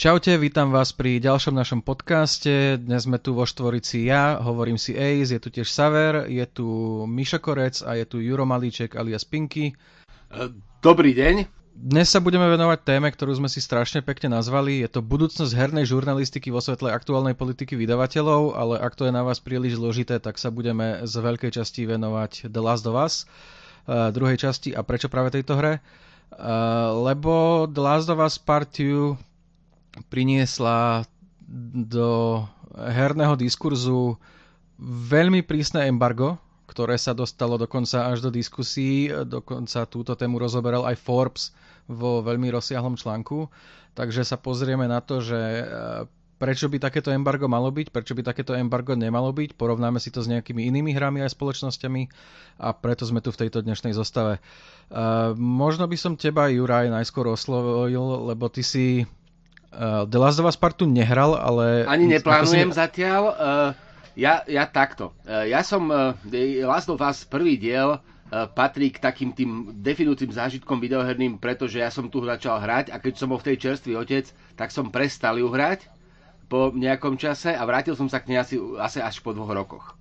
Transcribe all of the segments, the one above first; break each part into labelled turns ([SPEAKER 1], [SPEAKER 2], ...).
[SPEAKER 1] Čaute, vítam vás pri ďalšom našom podcaste. Dnes sme tu vo Štvorici ja, hovorím si Ace, je tu tiež Saver, je tu Mišo Korec a je tu Juro Malíček alias Pinky.
[SPEAKER 2] Dobrý deň.
[SPEAKER 1] Dnes sa budeme venovať téme, ktorú sme si strašne pekne nazvali. Je to budúcnosť hernej žurnalistiky vo svetle aktuálnej politiky vydavateľov, ale ak to je na vás príliš zložité, tak sa budeme z veľkej časti venovať The Last of Us, uh, druhej časti a prečo práve tejto hre. Uh, lebo The Last of Us Part 2 priniesla do herného diskurzu veľmi prísne embargo, ktoré sa dostalo dokonca až do diskusí, dokonca túto tému rozoberal aj Forbes vo veľmi rozsiahlom článku. Takže sa pozrieme na to, že e, prečo by takéto embargo malo byť, prečo by takéto embargo nemalo byť, porovnáme si to s nejakými inými hrami aj spoločnosťami a preto sme tu v tejto dnešnej zostave. Uh, možno by som teba, Juraj, najskôr oslovil, lebo ty si Uh, The Last of Us Part nehral, ale...
[SPEAKER 2] Ani neplánujem si... zatiaľ. Uh, ja, ja takto. Uh, ja som uh, Last of Us prvý diel patrí k takým tým definujúcim zážitkom videoherným, pretože ja som tu začal hrať a keď som bol v tej čerstvý otec, tak som prestal ju hrať po nejakom čase a vrátil som sa k nej asi, asi až po dvoch rokoch.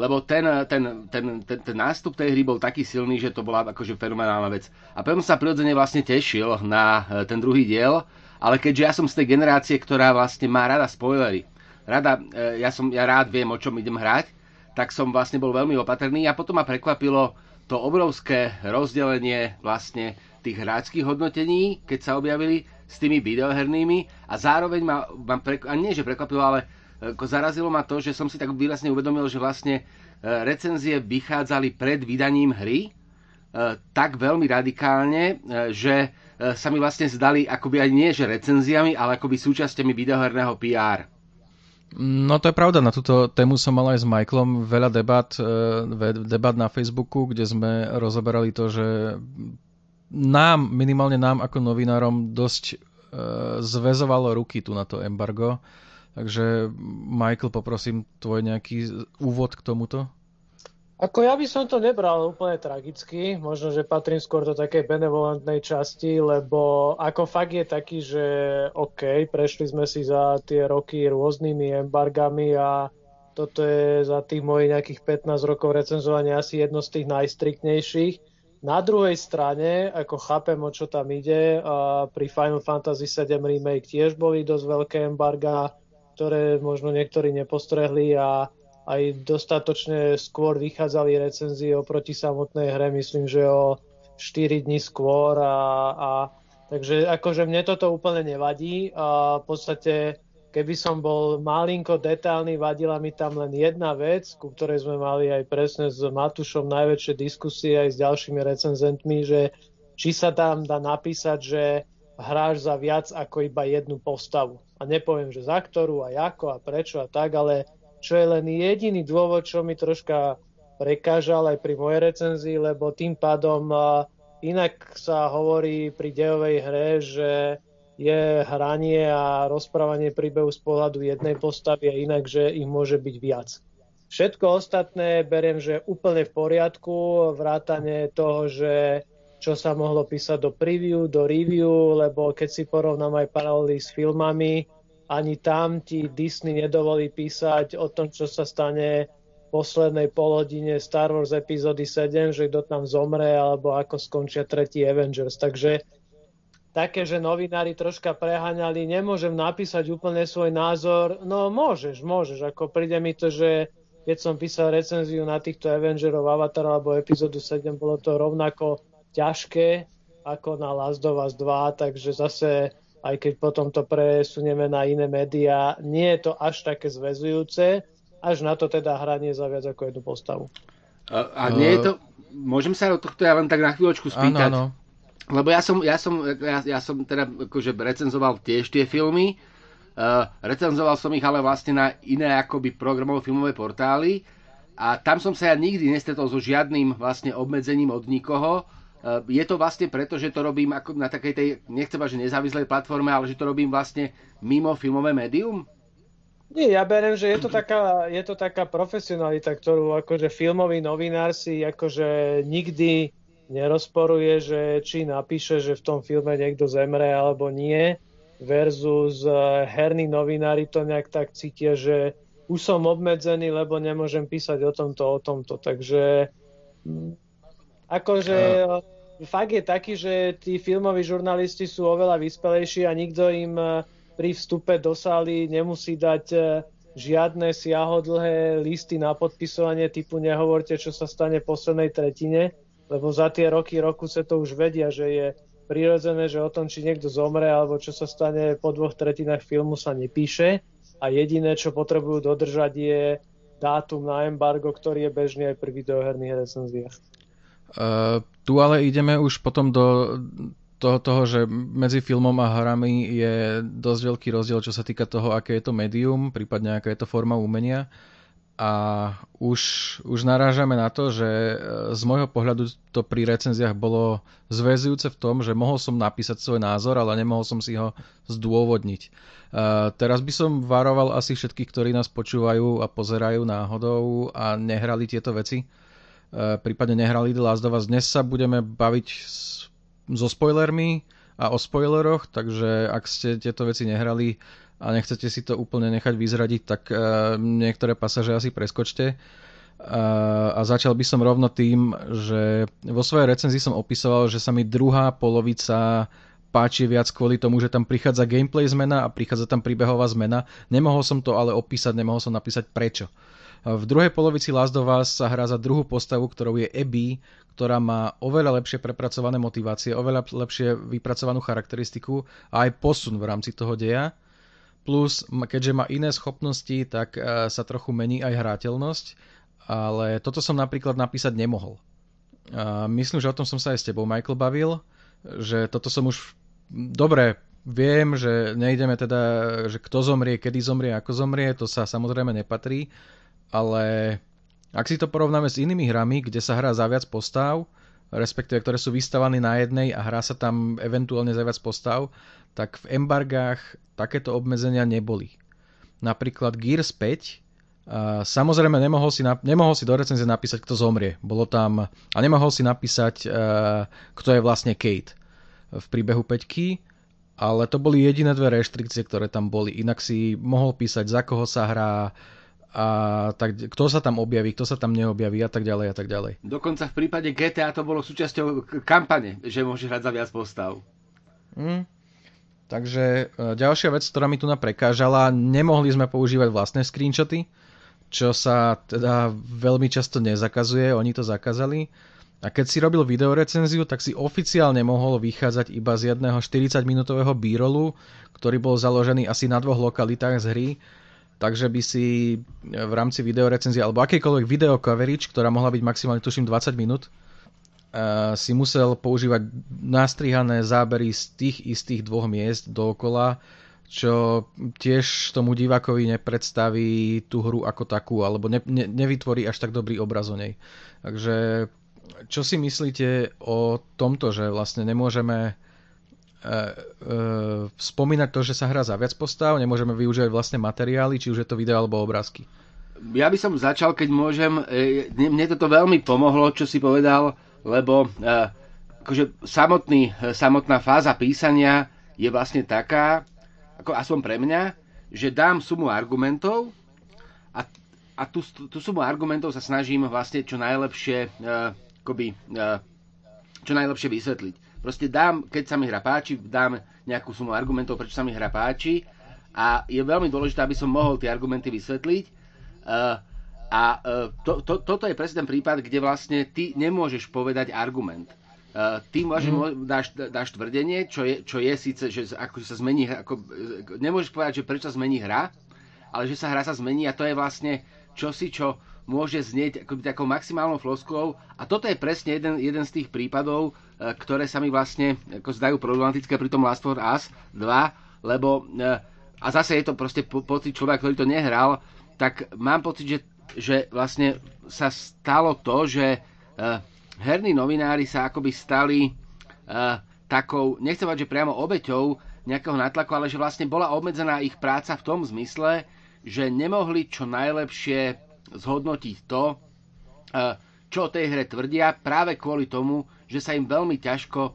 [SPEAKER 2] Lebo ten, ten, ten, ten, ten nástup tej hry bol taký silný, že to bola akože fenomenálna vec. A potom sa prirodzene vlastne tešil na ten druhý diel, ale keďže ja som z tej generácie, ktorá vlastne má rada spoilery, rada, e, ja, som, ja rád viem, o čom idem hrať, tak som vlastne bol veľmi opatrný a potom ma prekvapilo to obrovské rozdelenie vlastne tých hráčských hodnotení, keď sa objavili s tými videohernými a zároveň ma, ma prek- a nie, že prekvapilo, ale e, ako zarazilo ma to, že som si tak výrazne uvedomil, že vlastne e, recenzie vychádzali pred vydaním hry tak veľmi radikálne, že E, sa mi vlastne zdali akoby aj nie, že recenziami, ale akoby súčasťami videoherného PR.
[SPEAKER 1] No to je pravda, na túto tému som mal aj s Michaelom veľa debat, e, debat na Facebooku, kde sme rozoberali to, že nám, minimálne nám ako novinárom, dosť e, zväzovalo ruky tu na to embargo. Takže Michael, poprosím tvoj nejaký úvod k tomuto.
[SPEAKER 3] Ako ja by som to nebral úplne tragicky, možno, že patrím skôr do takej benevolentnej časti, lebo ako fakt je taký, že OK, prešli sme si za tie roky rôznymi embargami a toto je za tých mojich nejakých 15 rokov recenzovania asi jedno z tých najstriktnejších. Na druhej strane, ako chápem, o čo tam ide, a pri Final Fantasy 7 Remake tiež boli dosť veľké embarga, ktoré možno niektorí nepostrehli a aj dostatočne skôr vychádzali recenzie oproti samotnej hre, myslím, že o 4 dní skôr a, a takže akože mne toto úplne nevadí a v podstate keby som bol malinko detálny, vadila mi tam len jedna vec, ku ktorej sme mali aj presne s Matušom najväčšie diskusie aj s ďalšími recenzentmi, že či sa tam dá napísať, že hráš za viac ako iba jednu postavu. A nepoviem, že za ktorú a ako a prečo a tak, ale čo je len jediný dôvod, čo mi troška prekážal aj pri mojej recenzii, lebo tým pádom inak sa hovorí pri dejovej hre, že je hranie a rozprávanie príbehu z pohľadu jednej postavy a inak, že ich môže byť viac. Všetko ostatné beriem, že úplne v poriadku, vrátane toho, že čo sa mohlo písať do preview, do review, lebo keď si porovnám aj paralely s filmami, ani tam ti Disney nedovolí písať o tom, čo sa stane v poslednej polhodine Star Wars epizódy 7, že kto tam zomre, alebo ako skončia tretí Avengers. Takže také, že novinári troška preháňali, nemôžem napísať úplne svoj názor. No môžeš, môžeš. Ako príde mi to, že keď som písal recenziu na týchto Avengerov Avatar alebo epizódu 7, bolo to rovnako ťažké ako na Last of Us 2, takže zase aj keď potom to presunieme na iné médiá, nie je to až také zväzujúce, až na to teda hranie za viac ako jednu postavu.
[SPEAKER 2] A, a nie je to, môžem sa do tohto ja len tak na chvíľočku spýtať? Áno, áno. Lebo ja som, ja som, ja, ja som teda akože recenzoval tiež tie filmy, uh, recenzoval som ich ale vlastne na iné akoby programové filmové portály a tam som sa ja nikdy nestretol so žiadnym vlastne obmedzením od nikoho, je to vlastne preto, že to robím ako na takej tej, nechcem že nezávislej platforme, ale že to robím vlastne mimo filmové médium?
[SPEAKER 3] Nie, ja beriem, že je to taká, je to taká profesionalita, ktorú akože filmový novinár si akože nikdy nerozporuje, že či napíše, že v tom filme niekto zemre alebo nie. versus herní novinári to nejak tak cítia, že už som obmedzený, lebo nemôžem písať o tomto, o tomto. Takže akože fakt je taký, že tí filmoví žurnalisti sú oveľa vyspelejší a nikto im e, pri vstupe do sály nemusí dať e, žiadne siahodlhé listy na podpisovanie typu nehovorte, čo sa stane v poslednej tretine, lebo za tie roky, roku sa to už vedia, že je prirodzené, že o tom, či niekto zomre alebo čo sa stane po dvoch tretinách filmu sa nepíše a jediné, čo potrebujú dodržať je dátum na embargo, ktorý je bežný aj pri videoherných recenziách.
[SPEAKER 1] Uh, tu ale ideme už potom do toho, toho, že medzi filmom a hrami je dosť veľký rozdiel, čo sa týka toho, aké je to médium, prípadne aká je to forma umenia. A už, už narážame na to, že e, z môjho pohľadu to pri recenziách bolo zväzujúce v tom, že mohol som napísať svoj názor, ale nemohol som si ho zdôvodniť. Uh, teraz by som varoval asi všetkých, ktorí nás počúvajú a pozerajú náhodou a nehrali tieto veci. Uh, prípadne nehrali The Last of Us. Dnes sa budeme baviť s, so spoilermi a o spoileroch, takže ak ste tieto veci nehrali a nechcete si to úplne nechať vyzradiť, tak uh, niektoré pasaže asi preskočte. Uh, a začal by som rovno tým, že vo svojej recenzii som opisoval, že sa mi druhá polovica páči viac kvôli tomu, že tam prichádza gameplay zmena a prichádza tam príbehová zmena. Nemohol som to ale opísať, nemohol som napísať prečo. V druhej polovici Last of Us sa hrá za druhú postavu, ktorou je Abby, ktorá má oveľa lepšie prepracované motivácie, oveľa lepšie vypracovanú charakteristiku a aj posun v rámci toho deja. Plus, keďže má iné schopnosti, tak e, sa trochu mení aj hrateľnosť, ale toto som napríklad napísať nemohol. Myslím, že o tom som sa aj s tebou, Michael, bavil že toto som už dobre viem, že nejdeme teda, že kto zomrie, kedy zomrie, ako zomrie, to sa samozrejme nepatrí, ale ak si to porovnáme s inými hrami, kde sa hrá za viac postav, respektíve ktoré sú vystavané na jednej a hrá sa tam eventuálne za viac postav, tak v embargách takéto obmedzenia neboli. Napríklad Gears 5 Uh, samozrejme, nemohol si, nemohol si do recenzie napísať, kto zomrie. Bolo tam... A nemohol si napísať, uh, kto je vlastne Kate v príbehu 5 ale to boli jediné dve reštrikcie, ktoré tam boli. Inak si mohol písať, za koho sa hrá, a tak, kto sa tam objaví, kto sa tam neobjaví a tak ďalej a tak ďalej.
[SPEAKER 2] Dokonca v prípade GTA to bolo súčasťou kampane, že môže hrať za viac postav.
[SPEAKER 1] Mm. Takže uh, ďalšia vec, ktorá mi tu prekážala, nemohli sme používať vlastné screenshoty, čo sa teda veľmi často nezakazuje, oni to zakázali. A keď si robil videorecenziu, tak si oficiálne mohol vychádzať iba z jedného 40-minútového bírolu, ktorý bol založený asi na dvoch lokalitách z hry, takže by si v rámci videorecenzie alebo akýkoľvek video coverage, ktorá mohla byť maximálne tuším 20 minút, eh, si musel používať nastrihané zábery z tých istých dvoch miest dookola, čo tiež tomu divákovi nepredstaví tú hru ako takú, alebo ne, ne, nevytvorí až tak dobrý obraz o nej. Takže čo si myslíte o tomto, že vlastne nemôžeme e, e, spomínať to, že sa hrá za viac postav, nemôžeme využívať vlastné materiály, či už je to video alebo obrázky?
[SPEAKER 2] Ja by som začal, keď môžem. E, mne toto veľmi pomohlo, čo si povedal, lebo e, akože samotný, samotná fáza písania je vlastne taká, ako aspoň pre mňa, že dám sumu argumentov a, a tú, tú sumu argumentov sa snažím vlastne čo najlepšie akoby, čo najlepšie vysvetliť. Proste dám, keď sa mi hra páči, dám nejakú sumu argumentov, prečo sa mi hra páči a je veľmi dôležité, aby som mohol tie argumenty vysvetliť. Uh, a uh, to, to, toto je presne ten prípad, kde vlastne ty nemôžeš povedať argument. Uh, ty môžeš, mm. dáš, dáš tvrdenie, čo je, čo je síce, že ako sa zmení, ako, nemôžeš povedať, že prečo sa zmení hra, ale že sa hra sa zmení a to je vlastne čosi, čo môže znieť ako takou maximálnou floskou a toto je presne jeden, jeden z tých prípadov, uh, ktoré sa mi vlastne ako zdajú problematické pri tom Last of Us 2, lebo uh, a zase je to proste po, pocit človeka, ktorý to nehral, tak mám pocit, že, že vlastne sa stalo to, že uh, herní novinári sa akoby stali takou, nechcem mať, že priamo obeťou nejakého natlaku, ale že vlastne bola obmedzená ich práca v tom zmysle, že nemohli čo najlepšie zhodnotiť to, uh, čo o tej hre tvrdia, práve kvôli tomu, že sa im veľmi ťažko uh,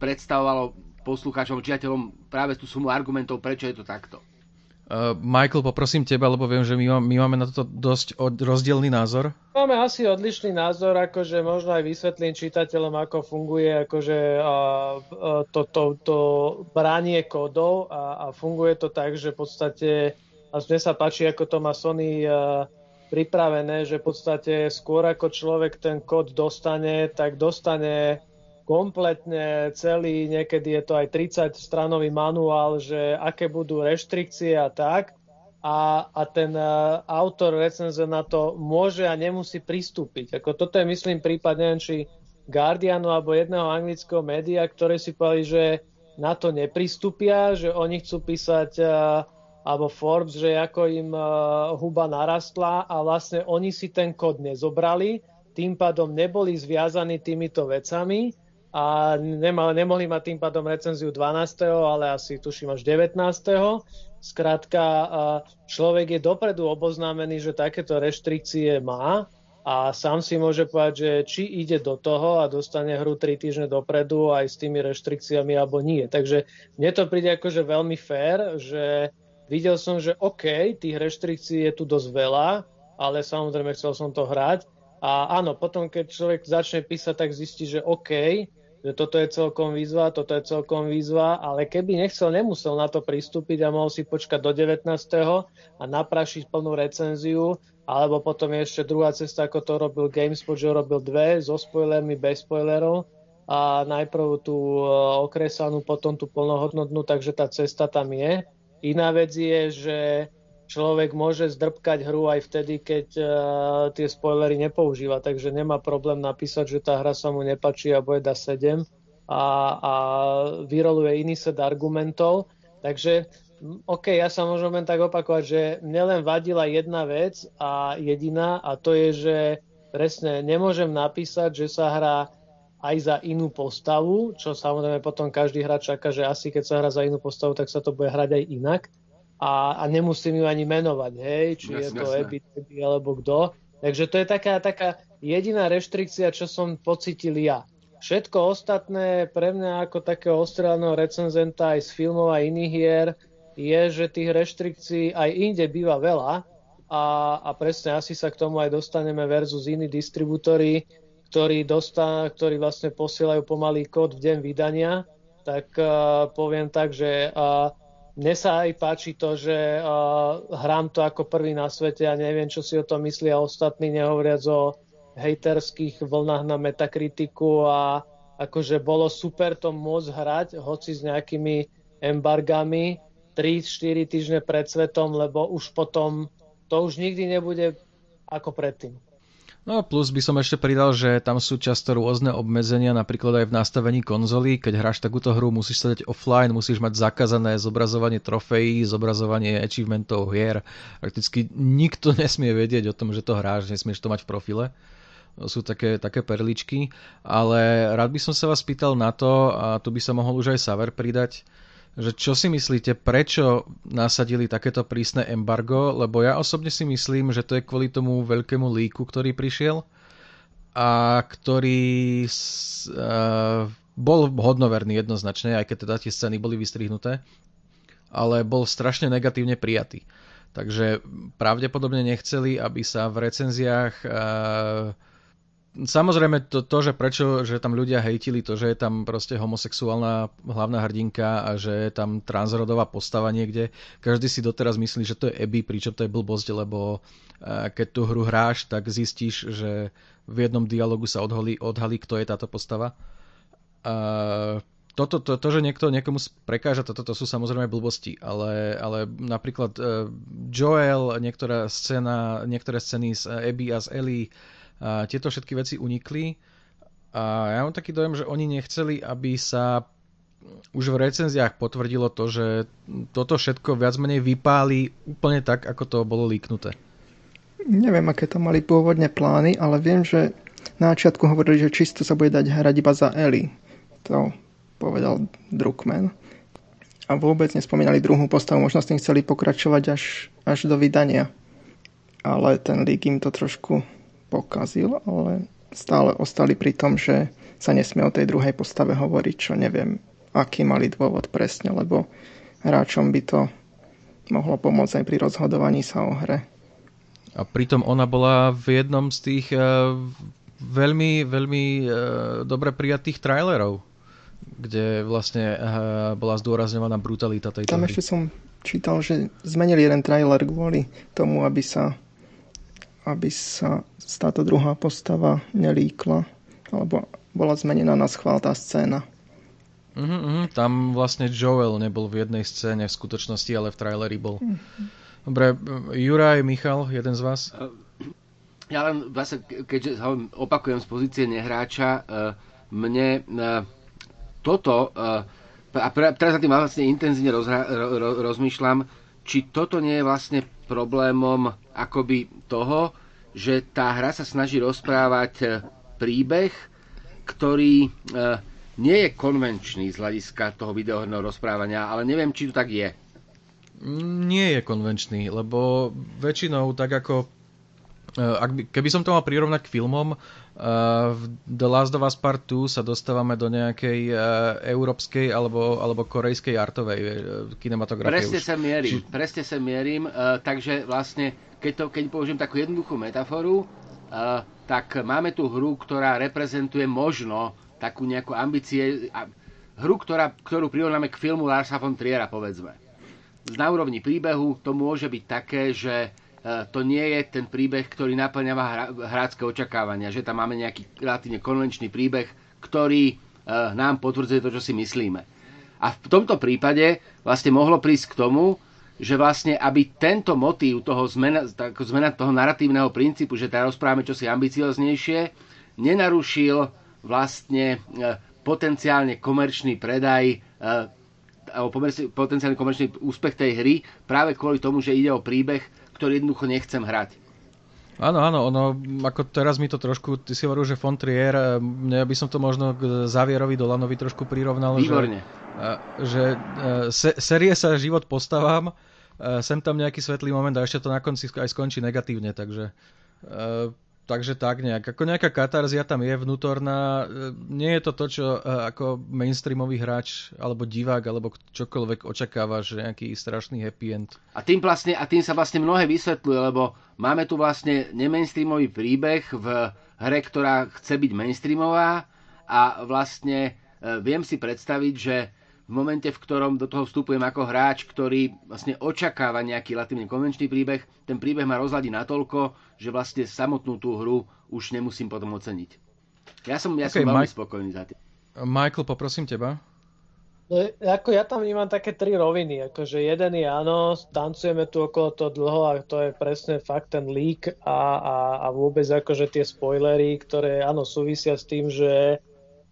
[SPEAKER 2] predstavovalo poslucháčom, čitateľom práve tú sumu argumentov, prečo je to takto.
[SPEAKER 1] Uh, Michael, poprosím teba, lebo viem, že my, my máme na toto dosť od, rozdielný názor.
[SPEAKER 3] Máme asi odlišný názor, akože možno aj vysvetlím čitateľom, ako funguje akože, a, a, to, to, to branie kódov a, a funguje to tak, že v podstate a mne sa páči, ako to má Sony a, pripravené, že v podstate skôr ako človek ten kód dostane, tak dostane kompletne celý, niekedy je to aj 30 stranový manuál, že aké budú reštrikcie a tak. A, a ten uh, autor recenze na to môže a nemusí pristúpiť. Ako toto je, myslím, prípad, neviem, či Guardianu alebo jedného anglického média, ktoré si povedali, že na to nepristúpia, že oni chcú písať uh, alebo Forbes, že ako im uh, huba narastla a vlastne oni si ten kód nezobrali, tým pádom neboli zviazaní týmito vecami a nemal, nemohli mať tým pádom recenziu 12. ale asi tuším až 19. Skrátka, človek je dopredu oboznámený, že takéto reštrikcie má a sám si môže povedať, že či ide do toho a dostane hru 3 týždne dopredu aj s tými reštrikciami alebo nie. Takže mne to príde akože veľmi fér, že videl som, že OK, tých reštrikcií je tu dosť veľa, ale samozrejme chcel som to hrať. A áno, potom keď človek začne písať, tak zistí, že OK, že toto je celkom výzva, toto je celkom výzva, ale keby nechcel, nemusel na to pristúpiť a mohol si počkať do 19. a naprašiť plnú recenziu, alebo potom je ešte druhá cesta, ako to robil GameSpot, že robil dve, so spoilermi, bez spoilerov a najprv tú e, okresanú, potom tú plnohodnotnú, takže tá cesta tam je. Iná vec je, že človek môže zdrbkať hru aj vtedy, keď uh, tie spoilery nepoužíva, takže nemá problém napísať, že tá hra sa mu nepačí a bude da 7 a, a vyroluje iný set argumentov. Takže OK, ja sa môžem len tak opakovať, že mne len vadila jedna vec a jediná a to je, že presne nemôžem napísať, že sa hrá aj za inú postavu, čo samozrejme potom každý hráč čaká, že asi keď sa hrá za inú postavu, tak sa to bude hrať aj inak a, a nemusím ju ani menovať, hej, či jasne, je to Ebi, Ebi alebo kto. Takže to je taká, taká jediná reštrikcia, čo som pocitil ja. Všetko ostatné pre mňa ako takého ostrelného recenzenta aj z filmov a iných hier je, že tých reštrikcií aj inde býva veľa a, a presne asi sa k tomu aj dostaneme versus iní distribútory, ktorí, dostá, ktorí vlastne posielajú pomalý kód v deň vydania, tak uh, poviem tak, že uh, mne sa aj páči to, že uh, hrám to ako prvý na svete a neviem, čo si o tom myslia ostatní, nehovoriac o hejterských vlnách na metakritiku a akože bolo super to môcť hrať, hoci s nejakými embargami 3-4 týždne pred svetom, lebo už potom to už nikdy nebude ako predtým.
[SPEAKER 1] No plus by som ešte pridal, že tam sú často rôzne obmedzenia, napríklad aj v nastavení konzoly. Keď hráš takúto hru, musíš sa dať offline, musíš mať zakázané zobrazovanie trofejí, zobrazovanie achievementov hier. Prakticky nikto nesmie vedieť o tom, že to hráš, nesmieš to mať v profile. Sú také, také perličky. Ale rád by som sa vás pýtal na to, a tu by sa mohol už aj Saver pridať, že čo si myslíte, prečo nasadili takéto prísne embargo, lebo ja osobne si myslím, že to je kvôli tomu veľkému líku, ktorý prišiel a ktorý uh, bol hodnoverný jednoznačne, aj keď teda tie scény boli vystrihnuté, ale bol strašne negatívne prijatý. Takže pravdepodobne nechceli, aby sa v recenziách uh, Samozrejme to, to, že prečo, že tam ľudia hejtili to, že je tam proste homosexuálna hlavná hrdinka a že je tam transrodová postava niekde. Každý si doteraz myslí, že to je Abby, pričom to je blbosť, lebo eh, keď tú hru hráš, tak zistíš, že v jednom dialogu sa odhalí, odhalí kto je táto postava. A toto, to, to, že niekto niekomu prekáža, toto to sú samozrejme blbosti, ale, ale napríklad uh, Joel, niektorá scéna, niektoré scény z Abby a z Ellie, tieto všetky veci unikli a ja mám taký dojem, že oni nechceli, aby sa už v recenziách potvrdilo to, že toto všetko viac menej vypáli úplne tak, ako to bolo líknuté.
[SPEAKER 4] Neviem, aké to mali pôvodne plány, ale viem, že na začiatku hovorili, že čisto sa bude dať hrať iba za Ellie. To povedal Druckmann. A vôbec nespomínali druhú postavu, možno s tým chceli pokračovať až, až do vydania. Ale ten lík im to trošku pokazil, ale stále ostali pri tom, že sa nesmie o tej druhej postave hovoriť, čo neviem, aký mali dôvod presne, lebo hráčom by to mohlo pomôcť aj pri rozhodovaní sa o hre.
[SPEAKER 1] A pritom ona bola v jednom z tých uh, veľmi, veľmi uh, dobre prijatých trailerov, kde vlastne uh, bola zdôrazňovaná brutalita tejto
[SPEAKER 4] Tam
[SPEAKER 1] hry.
[SPEAKER 4] ešte som čítal, že zmenili jeden trailer kvôli tomu, aby sa aby sa táto druhá postava nelíkla, alebo bola zmenená na schvál tá scéna.
[SPEAKER 1] Uh-huh. Tam vlastne Joel nebol v jednej scéne v skutočnosti, ale v traileri bol. Uh-huh. Dobre, Juraj, Michal, jeden z vás?
[SPEAKER 2] Ja len vlastne, keďže opakujem z pozície nehráča, mne toto, a teraz na tým vlastne intenzívne ro, rozmýšľam, či toto nie je vlastne problémom akoby toho, že tá hra sa snaží rozprávať príbeh, ktorý nie je konvenčný z hľadiska toho videoherného rozprávania, ale neviem, či to tak je.
[SPEAKER 1] Nie je konvenčný, lebo väčšinou tak ako ak by, keby som to mal prirovnať k filmom, uh, v The Last of Us Part 2 sa dostávame do nejakej uh, európskej alebo, alebo korejskej artovej uh, kinematografie.
[SPEAKER 2] Presne už. sa mierim, Či... presne sa mierim, uh, takže vlastne, keď, to, keď použijem takú jednoduchú metaforu, uh, tak máme tu hru, ktorá reprezentuje možno takú nejakú ambície, hru, ktorá, ktorú prirovnáme k filmu Larsa von Triera, povedzme. Na úrovni príbehu to môže byť také, že e, to nie je ten príbeh, ktorý naplňava hrácké očakávania, že tam máme nejaký relatívne konvenčný príbeh, ktorý e, nám potvrdzuje to, čo si myslíme. A v tomto prípade vlastne mohlo prísť k tomu, že vlastne, aby tento motív toho zmena, zmena toho naratívneho princípu, že teda rozprávame čosi ambicioznejšie, nenarušil vlastne e, potenciálne komerčný predaj e, alebo potenciálne komerčný úspech tej hry práve kvôli tomu, že ide o príbeh, ktorý jednoducho nechcem hrať.
[SPEAKER 1] Áno, áno, ono, ako teraz mi to trošku, ty si hovoril, že Fontrier, ja by som to možno k Zavierovi Dolanovi trošku prirovnal.
[SPEAKER 2] Výborne.
[SPEAKER 1] Že, že se, série sa život postavám, sem tam nejaký svetlý moment a ešte to na konci aj skončí negatívne, takže Takže tak nejak. Ako nejaká katarzia tam je vnútorná. Nie je to to, čo ako mainstreamový hráč alebo divák alebo čokoľvek očakáva, že nejaký strašný happy end.
[SPEAKER 2] A tým, vlastne, a tým sa vlastne mnohé vysvetľuje, lebo máme tu vlastne nemainstreamový príbeh v hre, ktorá chce byť mainstreamová a vlastne viem si predstaviť, že v momente, v ktorom do toho vstupujem ako hráč, ktorý vlastne očakáva nejaký relatívne konvenčný príbeh, ten príbeh ma rozladí natoľko, že vlastne samotnú tú hru už nemusím potom oceniť. Ja som, ja okay, som veľmi Mike... spokojný za tým.
[SPEAKER 1] Michael, poprosím teba.
[SPEAKER 3] No, ako ja tam vnímam také tri roviny. Akože jeden je áno, tancujeme tu okolo toho dlho a to je presne fakt ten leak a, a, a vôbec akože tie spoilery, ktoré áno súvisia s tým, že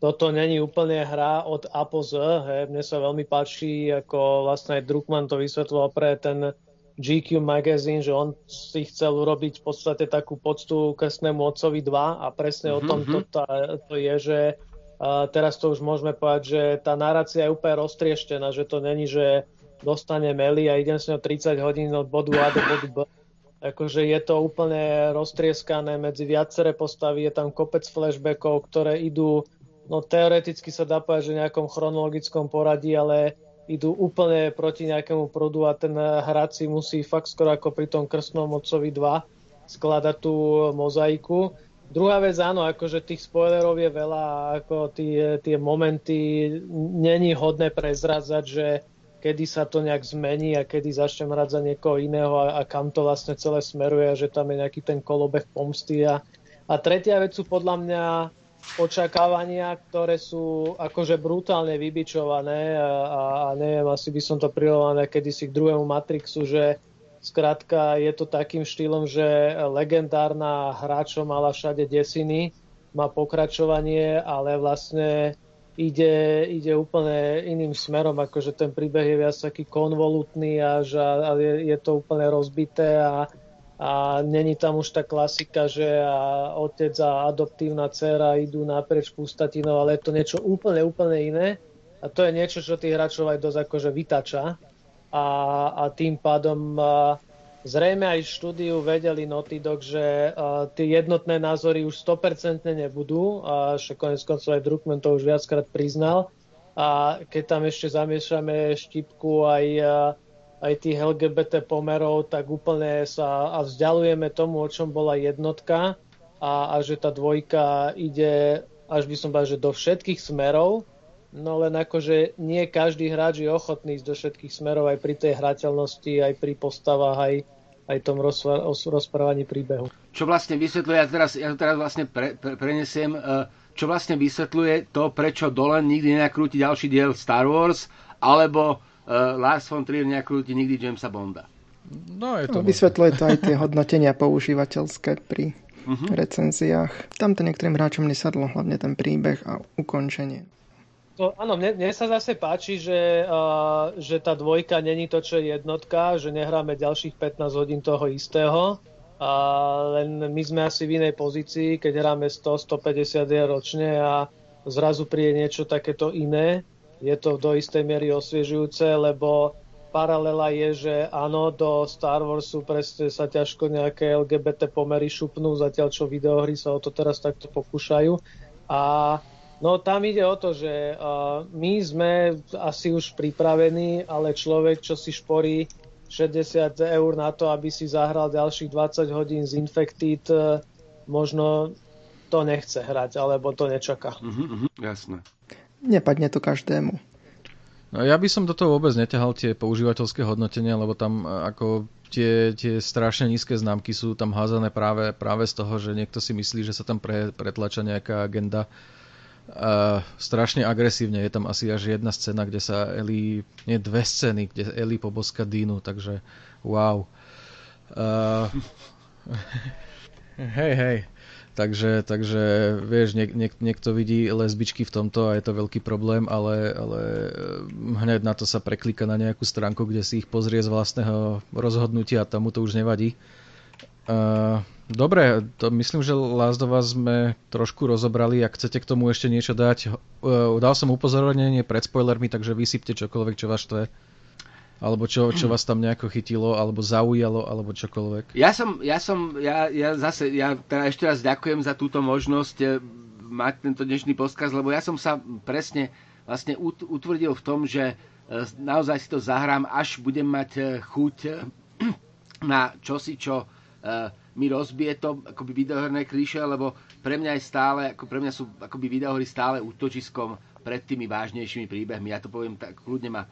[SPEAKER 3] toto není úplne hra od A po Z. He. Mne sa veľmi páči, ako vlastne aj Druckmann to vysvetloval pre ten GQ magazine, že on si chcel urobiť v podstate takú poctu krstnému otcovi 2 a presne mm-hmm. o tom mhm. to, to, to je, že uh, teraz to už môžeme povedať, že tá narácia je úplne roztrieštená, že to není, že dostane meli a idem s ňou 30 hodín od bodu A do bodu B. Akože je to úplne roztrieskané medzi viaceré postavy, je tam kopec flashbackov, ktoré idú no teoreticky sa dá povedať, že v nejakom chronologickom poradí, ale idú úplne proti nejakému prúdu a ten hráč si musí fakt skoro ako pri tom krstnom otcovi 2 skladať tú mozaiku. Druhá vec, áno, akože tých spoilerov je veľa ako tie, tie momenty není hodné prezradzať, že kedy sa to nejak zmení a kedy začnem hrať za niekoho iného a, a kam to vlastne celé smeruje že tam je nejaký ten kolobeh pomsty. A, a tretia vec sú podľa mňa očakávania, ktoré sú akože brutálne vybičované a, a neviem, asi by som to prirovnal kedysi k druhému Matrixu, že skrátka je to takým štýlom, že legendárna hra, čo mala všade desiny, má pokračovanie, ale vlastne ide, ide úplne iným smerom, akože ten príbeh je viac taký konvolutný a, a je, je to úplne rozbité a a není tam už tá klasika, že a otec a adoptívna dcera idú naprieč pustatinou, ale je to niečo úplne, úplne iné. A to je niečo, čo tých hráčov aj dosť akože vytača. A, a tým pádom a, zrejme aj v štúdiu vedeli Naughty Dog, že a, tie jednotné názory už 100% nebudú. A však konec koncov aj Druckmann to už viackrát priznal. a keď tam ešte zamiešame štipku aj, aj tých LGBT pomerov, tak úplne sa a vzdialujeme tomu, o čom bola jednotka a, a že tá dvojka ide až by som povedal, že do všetkých smerov, no len akože nie každý hráč je ochotný ísť do všetkých smerov aj pri tej hrateľnosti, aj pri postavách, aj, aj tom rozprávaní príbehu.
[SPEAKER 2] Čo vlastne vysvetľuje, ja teraz, ja teraz vlastne pre, pre, prenesiem, e, čo vlastne vysvetľuje to, prečo Dolan nikdy nenakrúti ďalší diel Star Wars, alebo Lars von Trier nenakrúti nikdy Jamesa Bonda.
[SPEAKER 4] No, je to no, vysvetľuje to aj tie hodnotenia používateľské pri uh-huh. recenziách. Tam to niektorým hráčom nesadlo, hlavne ten príbeh a ukončenie.
[SPEAKER 3] To, áno, mne, mne sa zase páči, že, uh, že tá dvojka není to, čo je jednotka, že nehráme ďalších 15 hodín toho istého, a len my sme asi v inej pozícii, keď hráme 100-150 hier ročne a zrazu príde niečo takéto iné. Je to do istej miery osviežujúce, lebo paralela je, že áno, do Star Warsu presne sa ťažko nejaké LGBT pomery šupnú, zatiaľ čo videohry sa o to teraz takto pokúšajú. A no tam ide o to, že uh, my sme asi už pripravení, ale človek, čo si šporí 60 eur na to, aby si zahral ďalších 20 hodín z Infected, uh, možno to nechce hrať, alebo to nečaká.
[SPEAKER 2] Uh-huh, jasné.
[SPEAKER 4] Nepadne to každému.
[SPEAKER 1] No, ja by som do toho vôbec neťahal tie používateľské hodnotenia, lebo tam e, ako tie, tie strašne nízke známky sú tam házané práve, práve z toho, že niekto si myslí, že sa tam pre, pretlača nejaká agenda uh, strašne agresívne. Je tam asi až jedna scéna, kde sa Eli, nie dve scény, kde Eli poboska Dínu, takže wow. Uh, hej, hej. Takže, takže vieš, niek, niek, niekto vidí lesbičky v tomto a je to veľký problém, ale, ale eh, hneď na to sa preklika na nejakú stránku, kde si ich pozrie z vlastného rozhodnutia a tomu to už nevadí. Uh, dobre, to myslím, že Last of Us sme trošku rozobrali. Ak chcete k tomu ešte niečo dať, uh, dal som upozornenie pred spoilermi, takže vysypte čokoľvek, čo vás štve. Alebo čo, čo vás tam nejako chytilo, alebo zaujalo, alebo čokoľvek?
[SPEAKER 2] Ja som, ja som, ja, ja zase, ja teda ešte raz ďakujem za túto možnosť eh, mať tento dnešný podcast, lebo ja som sa presne vlastne utvrdil v tom, že eh, naozaj si to zahrám, až budem mať eh, chuť na čosi, čo mi rozbije to akoby videoherné klíše, lebo pre mňa je stále, ako pre mňa sú akoby videohry stále útočiskom pred tými vážnejšími príbehmi. Ja to poviem tak, kľudne ma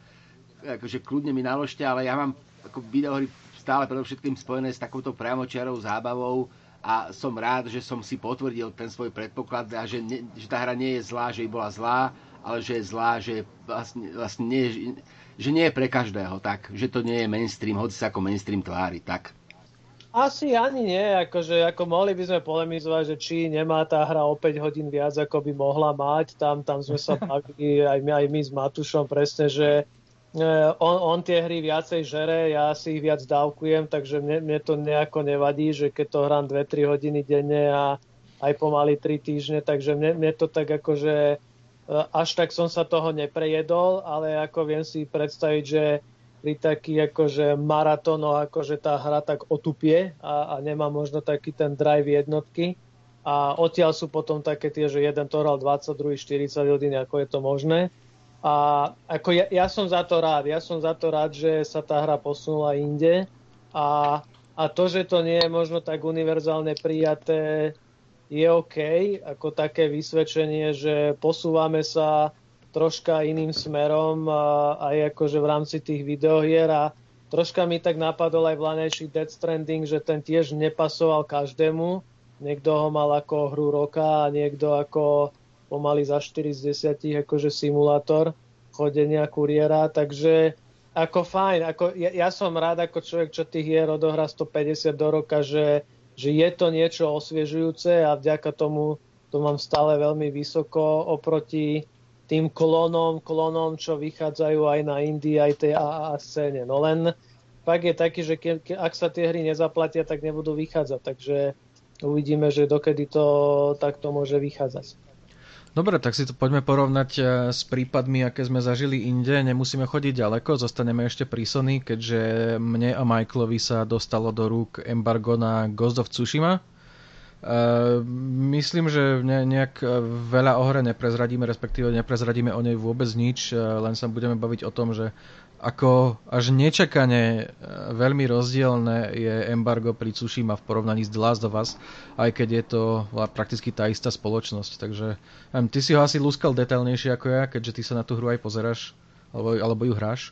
[SPEAKER 2] akože kľudne mi naložte, ale ja mám ako videohry stále predovšetkým spojené s takouto priamočiarou zábavou a som rád, že som si potvrdil ten svoj predpoklad a že, ne, že tá hra nie je zlá, že bola zlá, ale že je zlá, že vlastne, vlastne nie, že nie je pre každého, tak, že to nie je mainstream, hoci sa ako mainstream tvári, tak.
[SPEAKER 3] Asi ani nie, akože ako mohli by sme polemizovať, že či nemá tá hra o 5 hodín viac, ako by mohla mať, tam, tam sme sa bavili aj my, aj my s Matušom presne, že on, on tie hry viacej žere, ja si ich viac dávkujem, takže mne, mne to nejako nevadí, že keď to hrám 2-3 hodiny denne a aj pomaly 3 týždne, takže mne, mne to tak akože e, až tak som sa toho neprejedol, ale ako viem si predstaviť, že pri taký akože maratóno, akože tá hra tak otupie a, a nemá možno taký ten drive jednotky. A odtiaľ sú potom také tie, že jeden to hral 20, druhý 40 hodín, ako je to možné. A ako ja, ja som za to rád. Ja som za to rád, že sa tá hra posunula inde. A, a to, že to nie je možno tak univerzálne prijaté, je OK. Ako také vysvedčenie, že posúvame sa troška iným smerom aj akože v rámci tých videohier a troška mi tak napadol aj vlanejší Dead Stranding, že ten tiež nepasoval každému. Niekto ho mal ako hru roka a niekto ako pomaly za 4 z 10 akože simulátor chodenia kuriéra, takže ako fajn, ako ja, ja som rád ako človek, čo tých hier odohrá 150 do roka, že, že je to niečo osviežujúce a vďaka tomu to mám stále veľmi vysoko oproti tým klonom, klonom, čo vychádzajú aj na Indii, aj tej AAA scéne. No len fakt je taký, že ke, ke, ak sa tie hry nezaplatia, tak nebudú vychádzať. Takže uvidíme, že dokedy to takto môže vychádzať.
[SPEAKER 1] Dobre, tak si to poďme porovnať e, s prípadmi, aké sme zažili inde. Nemusíme chodiť ďaleko, zostaneme ešte pri Sony, keďže mne a Michaelovi sa dostalo do rúk embargo na Ghost of Tsushima. Uh, myslím, že ne, nejak veľa o hre neprezradíme, respektíve neprezradíme o nej vôbec nič, len sa budeme baviť o tom, že ako až nečakane veľmi rozdielne je embargo pri Tsushima v porovnaní s The Last of Us, aj keď je to prakticky tá istá spoločnosť. Takže um, ty si ho asi lúskal detailnejšie ako ja, keďže ty sa na tú hru aj pozeráš, alebo, alebo ju hráš.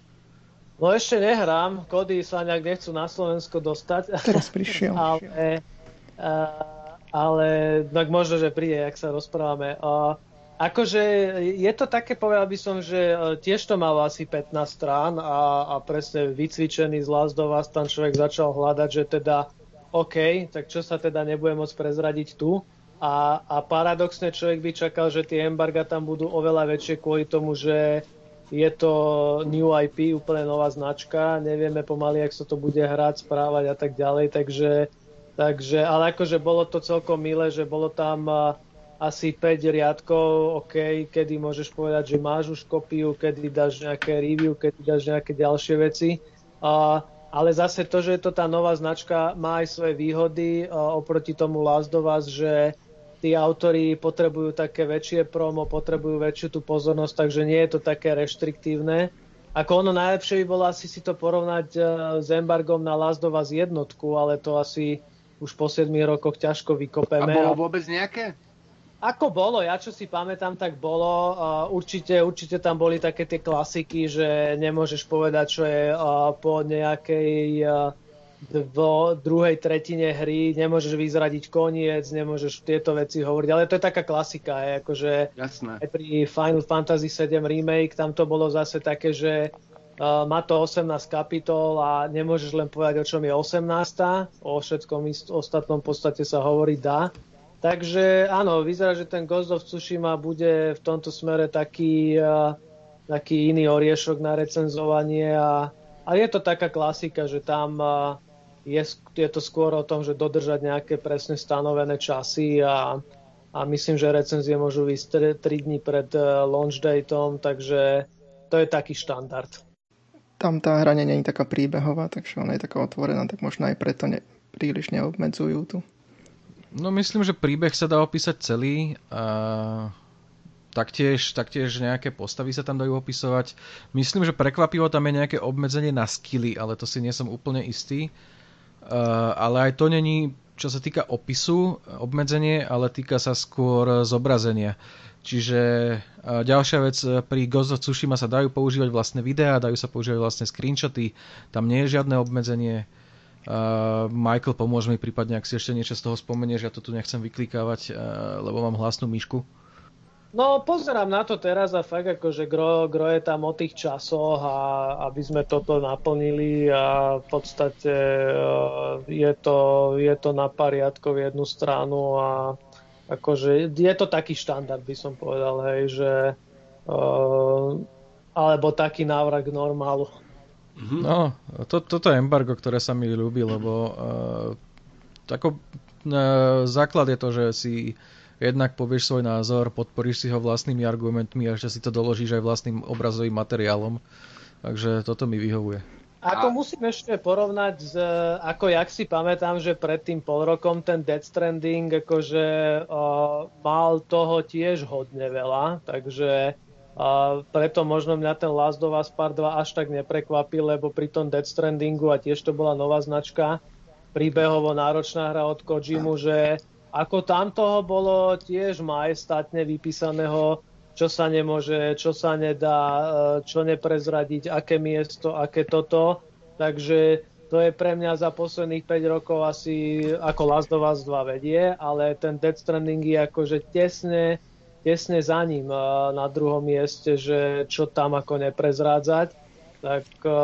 [SPEAKER 3] No ešte nehrám, kody sa nejak nechcú na Slovensko dostať.
[SPEAKER 4] Teraz prišiel.
[SPEAKER 3] ale, uh, ale tak možno, že príde, ak sa rozprávame. Uh, akože je to také, povedal by som, že tiež to malo asi 15 strán a, a presne vycvičený z Last of tam človek začal hľadať, že teda OK, tak čo sa teda nebude môcť prezradiť tu. A, a paradoxne človek by čakal, že tie embarga tam budú oveľa väčšie kvôli tomu, že je to new IP, úplne nová značka, nevieme pomaly, ak sa to bude hrať, správať a tak ďalej, takže, takže ale akože bolo to celkom milé, že bolo tam asi 5 riadkov, OK, kedy môžeš povedať, že máš už kopiu, kedy dáš nejaké review, kedy dáš nejaké ďalšie veci. A, ale zase to, že je to tá nová značka, má aj svoje výhody a oproti tomu Last of Us, že tí autori potrebujú také väčšie promo, potrebujú väčšiu tú pozornosť, takže nie je to také reštriktívne. Ako ono najlepšie by bolo asi si to porovnať uh, s embargom na Last of Us jednotku, ale to asi už po 7 rokoch ťažko vykopeme.
[SPEAKER 2] A bolo vôbec nejaké?
[SPEAKER 3] Ako bolo, ja čo si pamätám, tak bolo. Uh, určite, určite tam boli také tie klasiky, že nemôžeš povedať, čo je uh, po nejakej uh, v druhej tretine hry nemôžeš vyzradiť koniec, nemôžeš tieto veci hovoriť, ale to je taká klasika, je, akože
[SPEAKER 2] Jasné.
[SPEAKER 3] aj pri Final Fantasy 7 Remake tam to bolo zase také, že uh, má to 18 kapitol a nemôžeš len povedať, o čom je 18. O všetkom ostatnom podstate sa hovorí dá. Takže áno, vyzerá, že ten Ghost of Tsushima bude v tomto smere taký, taký iný oriešok na recenzovanie a, a je to taká klasika, že tam je, je to skôr o tom, že dodržať nejaké presne stanovené časy a, a myslím, že recenzie môžu ísť 3 dní pred eh, launch dateom, takže to je taký štandard.
[SPEAKER 4] Tam tá hra nie je taká príbehová, takže ona je taká otvorená, tak možno aj preto ne, príliš neobmedzujú tu.
[SPEAKER 1] No myslím, že príbeh sa dá opísať celý a taktiež, taktiež nejaké postavy sa tam dajú opisovať. Myslím, že prekvapivo tam je nejaké obmedzenie na skily, ale to si nie som úplne istý. Uh, ale aj to není, čo sa týka opisu, obmedzenie, ale týka sa skôr zobrazenia. Čiže uh, ďalšia vec, pri Ghost of Tsushima sa dajú používať vlastné videá, dajú sa používať vlastné screenshoty, tam nie je žiadne obmedzenie. Uh, Michael, pomôž mi prípadne, ak si ešte niečo z toho spomenieš, ja to tu nechcem vyklikávať, uh, lebo mám hlasnú myšku.
[SPEAKER 3] No, pozerám na to teraz a fakt akože gro, gro je tam o tých časoch a aby sme toto naplnili a v podstate uh, je to, je to na pariadko v jednu stranu a akože je to taký štandard, by som povedal, hej, že alebo taký návrat k normálu.
[SPEAKER 1] Mhm. No, to, toto je embargo, ktoré sa mi ľúbi, lebo uh, tako, uh, základ je to, že si jednak povieš svoj názor, podporíš si ho vlastnými argumentmi a ešte si to doložíš aj vlastným obrazovým materiálom. Takže toto mi vyhovuje.
[SPEAKER 3] Ako musím ešte porovnať, s, ako jak si pamätám, že pred tým pol rokom ten Dead Stranding akože uh, mal toho tiež hodne veľa, takže uh, preto možno mňa ten Last of Us Part 2 až tak neprekvapil, lebo pri tom Dead Strandingu a tiež to bola nová značka, príbehovo náročná hra od Kojimu, že ako tam toho bolo tiež majestátne vypísaného, čo sa nemôže, čo sa nedá, e, čo neprezradiť, aké miesto, aké toto. Takže to je pre mňa za posledných 5 rokov asi ako Last of Us 2 vedie, ale ten Dead Stranding je akože tesne, tesne za ním e, na druhom mieste, že čo tam ako neprezrádzať. Tak e,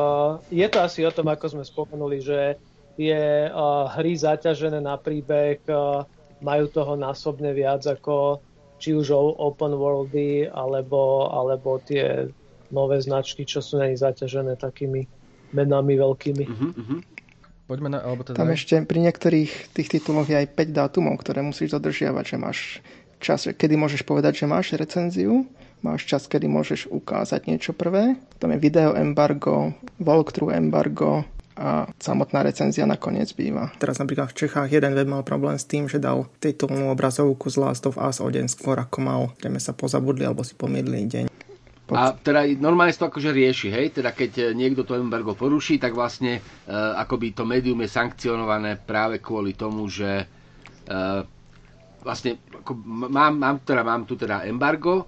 [SPEAKER 3] je to asi o tom, ako sme spomenuli, že je hry zaťažené na príbeh, majú toho násobne viac ako či už open worldy alebo, alebo tie nové značky, čo sú nej zaťažené takými menami veľkými. Uh-huh,
[SPEAKER 1] Poďme na, alebo teda...
[SPEAKER 4] Tam ešte pri niektorých tých tituloch je aj 5 dátumov, ktoré musíš dodržiavať, že máš čas, kedy môžeš povedať, že máš recenziu, máš čas, kedy môžeš ukázať niečo prvé, tam je video embargo, walkthrough embargo, a samotná recenzia nakoniec býva. Teraz napríklad v Čechách jeden web mal problém s tým, že dal titulnú obrazovku z Last of Us o deň skôr ako mal. Dejme sa pozabudli alebo si pomýlili deň.
[SPEAKER 2] Pod... A teda normálne to akože rieši, hej? Teda keď e, niekto to embargo poruší, tak vlastne e, akoby to médium je sankcionované práve kvôli tomu, že e, vlastne ako mám, mám, teda, mám tu teda embargo,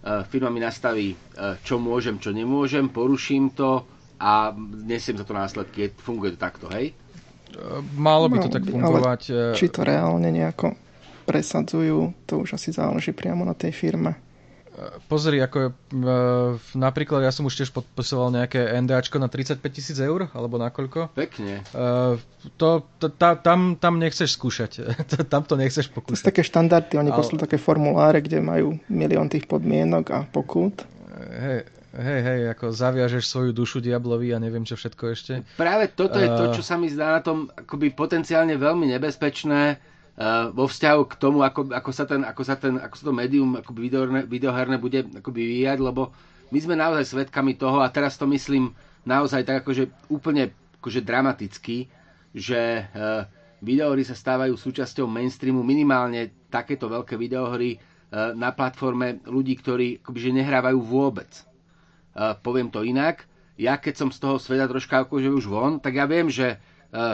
[SPEAKER 2] e, firma mi nastaví, e, čo môžem, čo nemôžem, poruším to, a nesiem za to následky. Funguje to takto, hej?
[SPEAKER 1] Malo by to tak fungovať.
[SPEAKER 4] Ale či to reálne nejako presadzujú, to už asi záleží priamo na tej firme.
[SPEAKER 1] Pozri, ako je, napríklad ja som už tiež podpisoval nejaké NDAčko na 35 tisíc eur, alebo na koľko?
[SPEAKER 2] Pekne.
[SPEAKER 1] To, to, ta, tam, tam nechceš skúšať, tam to nechceš pokúšať.
[SPEAKER 4] To sú také štandardy, oni Ale... poslú také formuláre, kde majú milión tých podmienok a pokút.
[SPEAKER 1] Hej, Hej, hej, ako zaviažeš svoju dušu diablovi a neviem čo všetko ešte.
[SPEAKER 2] Práve toto je to, čo sa mi zdá na tom akoby potenciálne veľmi nebezpečné uh, vo vzťahu k tomu, ako, ako, sa, ten, ako, sa, ten, ako sa to médium akoby videoherné, videoherné bude akoby vyvíjať, lebo my sme naozaj svedkami toho a teraz to myslím naozaj tak akože úplne akože dramaticky, že uh, videohry sa stávajú súčasťou mainstreamu. Minimálne takéto veľké videohry uh, na platforme ľudí, ktorí akoby, že nehrávajú vôbec. Poviem to inak, ja keď som z toho sveta troška akože už von, tak ja viem, že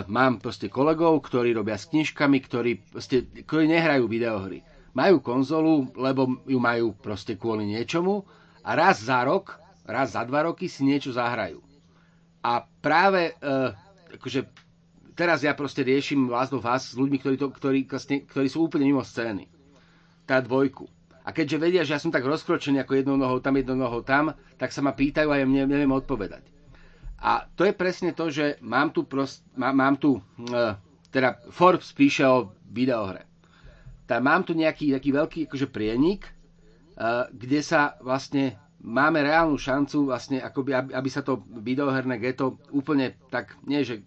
[SPEAKER 2] mám proste kolegov, ktorí robia s knižkami, ktorí, proste, ktorí nehrajú videohry. Majú konzolu, lebo ju majú proste kvôli niečomu a raz za rok, raz za dva roky si niečo zahrajú. A práve uh, akože teraz ja proste riešim Last of Us s ľuďmi, ktorí, to, ktorí, ktorí sú úplne mimo scény. Tá dvojku. A keďže vedia, že ja som tak rozkročený ako jednou nohou tam, jednou nohou tam, tak sa ma pýtajú a ja neviem odpovedať. A to je presne to, že mám tu, prost, má, mám tu uh, teda Forbes píše o videohre. Tak mám tu nejaký taký veľký akože prienik, uh, kde sa vlastne máme reálnu šancu, vlastne, akoby, aby, aby sa to videoherné geto úplne tak, nie že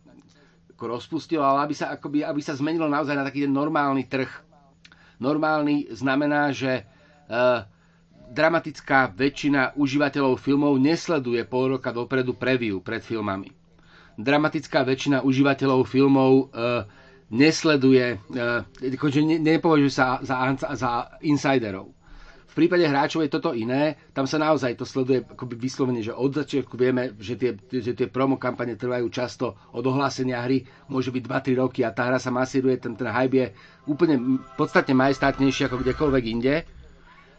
[SPEAKER 2] ako rozpustilo, ale aby sa, akoby, aby sa zmenilo naozaj na taký ten normálny trh. Normálny znamená, že Eh, dramatická väčšina užívateľov filmov nesleduje pol roka dopredu preview pred filmami. Dramatická väčšina užívateľov filmov uh, nesleduje, uh, ne, nepovažuje sa za, za insiderov. V prípade hráčov je toto iné, tam sa naozaj to sleduje akoby vyslovene, že od začiatku vieme, že tie, že tie promo kampane trvajú často od ohlásenia hry, môže byť 2-3 roky a tá hra sa masíruje, ten, ten hype je úplne podstatne majestátnejší ako kdekoľvek inde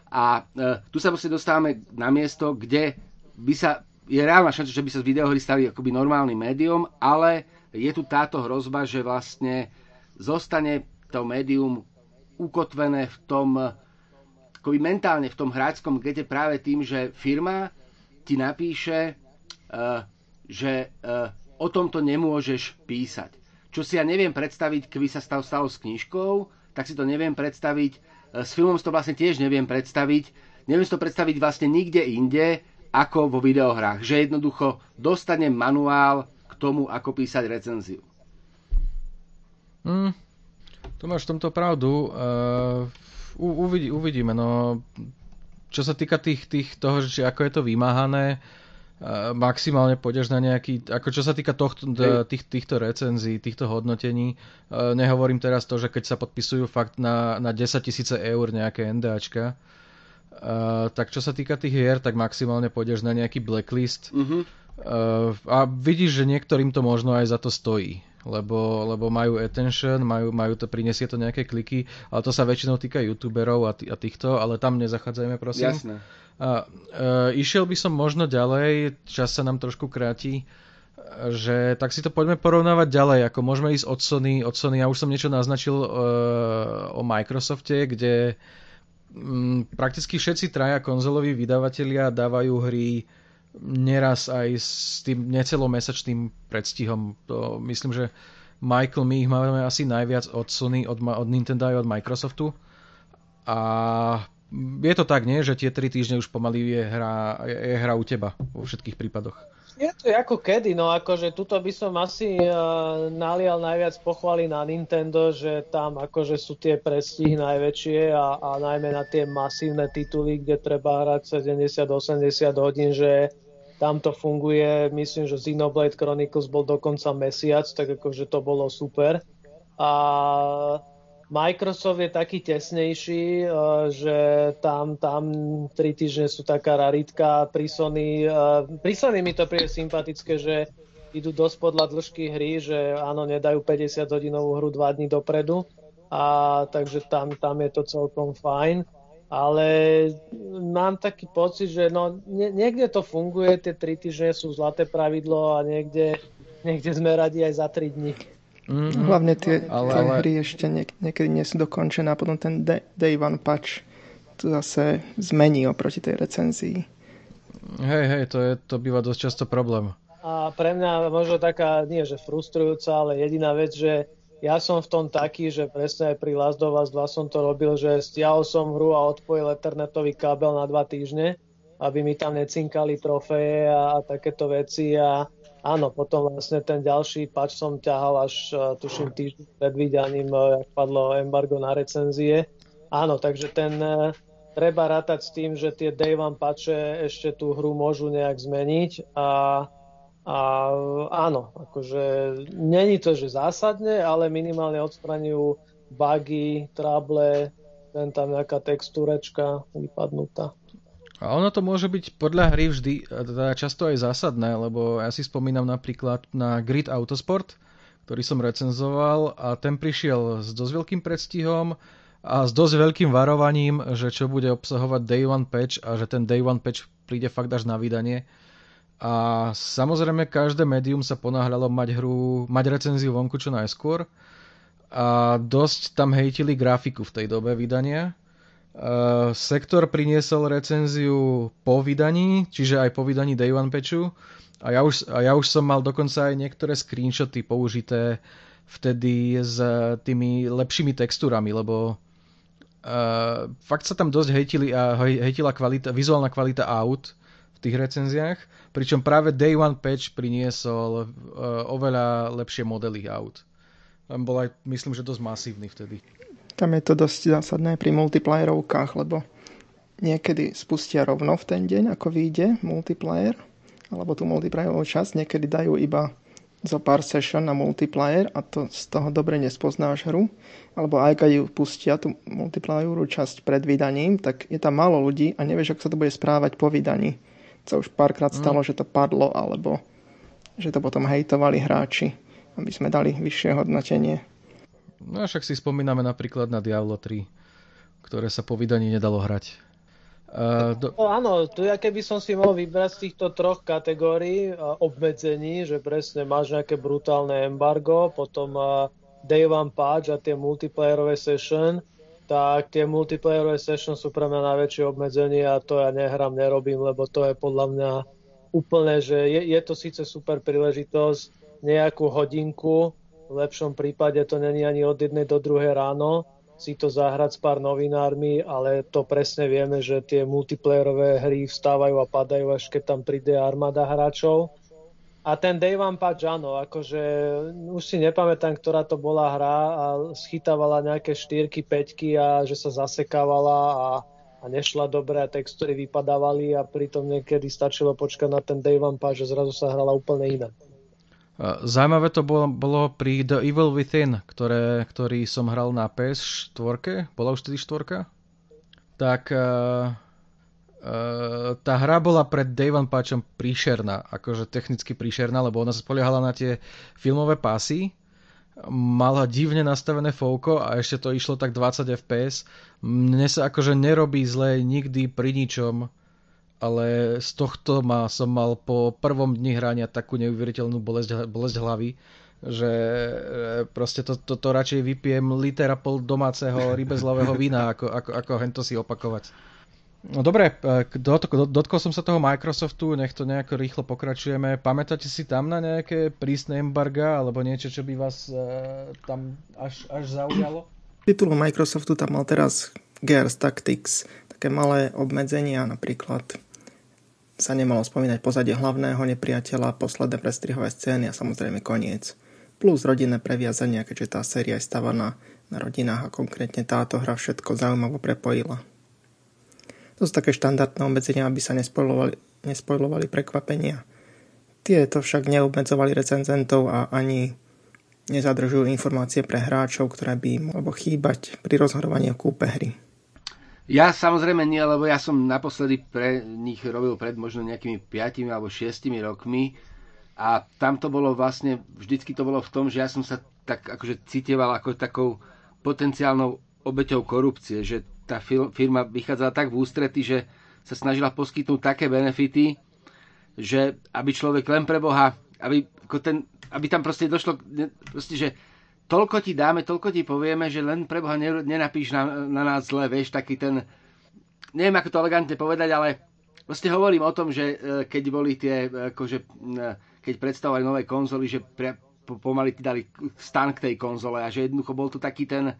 [SPEAKER 2] a e, tu sa proste dostávame na miesto, kde by sa, je reálna šanca, že by sa z videohry stali akoby normálnym médium, ale je tu táto hrozba, že vlastne zostane to médium ukotvené v tom, akoby mentálne v tom hráčskom gete práve tým, že firma ti napíše, e, že e, o tomto nemôžeš písať. Čo si ja neviem predstaviť, keby sa stalo, stalo s knižkou, tak si to neviem predstaviť s filmom si to vlastne tiež neviem predstaviť. Neviem si to predstaviť vlastne nikde inde, ako vo videohrách. Že jednoducho dostanem manuál k tomu, ako písať recenziu.
[SPEAKER 1] Mm, tu máš v tomto pravdu. Uh, uvidí, uvidíme. No, čo sa týka tých, tých toho, že ako je to vymáhané, maximálne pôjdeš na nejaký, ako čo sa týka tohto, tých, týchto recenzií, týchto hodnotení, nehovorím teraz to, že keď sa podpisujú fakt na, na 10 tisíce eur nejaké NDAčka, uh, tak čo sa týka tých hier, tak maximálne pôjdeš na nejaký blacklist. Uh-huh. uh, a vidíš, že niektorým to možno aj za to stojí lebo, lebo majú attention, majú, majú to, prinesie to nejaké kliky, ale to sa väčšinou týka youtuberov a, t- a týchto, ale tam nezachádzajme prosím.
[SPEAKER 2] Jasné.
[SPEAKER 1] A, uh, išiel by som možno ďalej, čas sa nám trošku kráti, že tak si to poďme porovnávať ďalej, ako môžeme ísť od Sony, od Sony, ja už som niečo naznačil uh, o Microsofte, kde um, prakticky všetci traja konzoloví vydavatelia dávajú hry neraz aj s tým necelomesačným predstihom. To myslím, že Michael, my ich máme asi najviac od Sony, od, od Nintendo aj od Microsoftu. A je to tak, nie? Že tie 3 týždne už pomaly je hra, je hra u teba vo všetkých prípadoch.
[SPEAKER 3] Je to ako kedy, no akože tuto by som asi uh, nalial najviac pochvály na Nintendo, že tam akože sú tie prestihy najväčšie a, a najmä na tie masívne tituly, kde treba hrať 70-80 hodín, že tam to funguje, myslím, že Xenoblade Chronicles bol dokonca mesiac, tak akože to bolo super. A Microsoft je taký tesnejší, eh, že tam, tam 3 týždne sú taká raritka. Pri Sony, eh, pri Sony mi to príde sympatické, že idú dosť podľa dĺžky hry, že áno, nedajú 50 hodinovú hru 2 dní dopredu. A takže tam, tam je to celkom fajn. Ale mám taký pocit, že no, nie, niekde to funguje, tie 3 týždne sú zlaté pravidlo a niekde, niekde sme radi aj za 3 dní.
[SPEAKER 4] Mm-hmm. Hlavne tie, ale, tie ale... hry ešte niek- niekedy nie sú dokončené a potom ten day, day one patch to zase zmení oproti tej recenzii.
[SPEAKER 1] Hej, hej, to, je, to býva dosť často problém.
[SPEAKER 3] A pre mňa možno taká, nie že frustrujúca, ale jediná vec, že ja som v tom taký, že presne aj pri Last of Us 2 som to robil, že stiahol som hru a odpojil ethernetový kábel na dva týždne, aby mi tam necinkali trofeje a, a takéto veci a Áno, potom vlastne ten ďalší patch som ťahal až uh, tuším týždeň pred vydaním, uh, jak padlo embargo na recenzie. Áno, takže ten uh, treba rátať s tým, že tie day one patche ešte tú hru môžu nejak zmeniť a, a áno, akože není to, že zásadne, ale minimálne odstraňujú bugy, trable, ten tam nejaká textúrečka vypadnutá.
[SPEAKER 1] A ono to môže byť podľa hry vždy, teda často aj zásadné, lebo ja si spomínam napríklad na Grid Autosport, ktorý som recenzoval a ten prišiel s dosť veľkým predstihom a s dosť veľkým varovaním, že čo bude obsahovať Day One patch a že ten Day One patch príde fakt až na vydanie. A samozrejme každé médium sa ponáhľalo mať hru, mať recenziu vonku čo najskôr a dosť tam hejtili grafiku v tej dobe vydania sektor priniesol recenziu po vydaní, čiže aj po vydaní Day One patchu. A ja, už, a ja už som mal dokonca aj niektoré screenshoty použité vtedy s tými lepšími textúrami, lebo uh, fakt sa tam dosť hejtili a hejtila kvalita, vizuálna kvalita aut v tých recenziách, pričom práve Day One patch priniesol uh, oveľa lepšie modely aut. Tam bol aj, myslím, že dosť masívny vtedy.
[SPEAKER 4] Tam je to dosť zásadné pri multiplayerovkách, lebo niekedy spustia rovno v ten deň, ako vyjde multiplayer, alebo tú multiplayerovú časť, niekedy dajú iba zo pár session na multiplayer a to z toho dobre nespoznáš hru. Alebo aj keď ju pustia tú multiplayerovú časť pred vydaním, tak je tam málo ľudí a nevieš, ako sa to bude správať po vydaní. Co už párkrát mm. stalo, že to padlo, alebo že to potom hejtovali hráči, aby sme dali vyššie hodnotenie.
[SPEAKER 1] No však si spomíname napríklad na Diablo 3, ktoré sa po vydaní nedalo hrať.
[SPEAKER 3] Uh, do... no, áno, tu ja keby som si mohol vybrať z týchto troch kategórií uh, obmedzení, že presne máš nejaké brutálne embargo, potom uh, day one patch a tie multiplayerové session, tak tie multiplayerové session sú pre mňa najväčšie obmedzenie a to ja nehrám, nerobím, lebo to je podľa mňa úplne, že je, je to síce super príležitosť nejakú hodinku v lepšom prípade to není ani od jednej do druhej ráno si to zahrať s pár novinármi, ale to presne vieme, že tie multiplayerové hry vstávajú a padajú, až keď tam príde armáda hráčov. A ten Day One Patch, áno, akože už si nepamätám, ktorá to bola hra a schytávala nejaké štyrky, peťky a že sa zasekávala a, a nešla dobre a textúry vypadávali a pritom niekedy stačilo počkať na ten Day One Patch a zrazu sa hrala úplne inak.
[SPEAKER 1] Zajímavé to bolo, bolo pri The Evil Within, ktoré, ktorý som hral na PS4, bola už tedy štvorka, tak uh, uh, tá hra bola pred One Patchom príšerná, akože technicky príšerná, lebo ona sa spoliehala na tie filmové pásy, mala divne nastavené fouko a ešte to išlo tak 20 fps. Mne sa akože nerobí zle nikdy pri ničom ale z tohto ma, som mal po prvom dni hrania takú neuveriteľnú bolesť, bolesť hlavy, že e, proste to, to, to radšej vypijem liter a pol domáceho rybezlového vína, ako, ako, ako hento si opakovať. No dobre, e, dotkol som sa toho Microsoftu, nech to nejako rýchlo pokračujeme. Pamätáte si tam na nejaké prísne embarga, alebo niečo, čo by vás e, tam až, až zaujalo?
[SPEAKER 4] Titul Microsoftu tam mal teraz Gears Tactics, také malé obmedzenia, napríklad sa nemalo spomínať pozadie hlavného nepriateľa, posledné prestrihové scény a samozrejme koniec. Plus rodinné previazania, keďže tá séria je stavaná na rodinách a konkrétne táto hra všetko zaujímavo prepojila. To sú také štandardné obmedzenia, aby sa nespojlovali, nespojlovali prekvapenia. Tieto však neobmedzovali recenzentov a ani nezadržujú informácie pre hráčov, ktoré by im mohlo chýbať pri rozhodovaní o kúpe hry.
[SPEAKER 2] Ja samozrejme nie, lebo ja som naposledy pre nich robil pred možno nejakými 5 alebo 6 rokmi a tam to bolo vlastne, vždycky to bolo v tom, že ja som sa tak akože citeval ako takou potenciálnou obeťou korupcie, že tá firma vychádzala tak v ústrety, že sa snažila poskytnúť také benefity, že aby človek len pre Boha, aby, ako ten, aby tam proste došlo, proste, že toľko ti dáme, toľko ti povieme, že len pre Boha nenapíš na, na nás zle, vieš, taký ten, neviem ako to elegantne povedať, ale proste hovorím o tom, že e, keď boli tie, e, akože, keď predstavovali nové konzoly, že pre, pomaly ti dali stan k tej konzole a že jednoducho bol to taký ten,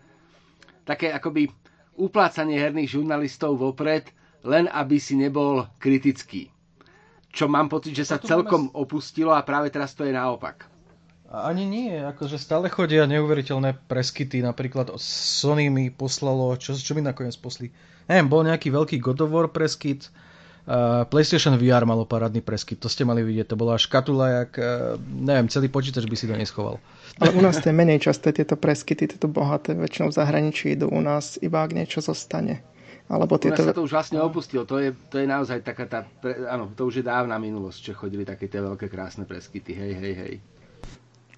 [SPEAKER 2] také akoby uplácanie herných žurnalistov vopred, len aby si nebol kritický. Čo mám pocit, že sa celkom opustilo a práve teraz to je naopak.
[SPEAKER 1] Ani nie, akože stále chodia neuveriteľné preskyty, napríklad Sony mi poslalo, čo, čo mi nakoniec posli? Neviem, bol nejaký veľký God of War preskyt, uh, PlayStation VR malo parádny preskyt, to ste mali vidieť, to bola škatula, jak, uh, neviem, celý počítač by si to neschoval.
[SPEAKER 4] Ale u nás to je menej časté tieto preskyty, tieto bohaté, väčšinou v zahraničí idú u nás iba ak niečo zostane.
[SPEAKER 2] Alebo tieto... U nás sa to už vlastne opustilo, to je, to je naozaj taká tá, pre, áno, to už je dávna minulosť, že chodili také tie veľké krásne preskyty, hej, hej, hej.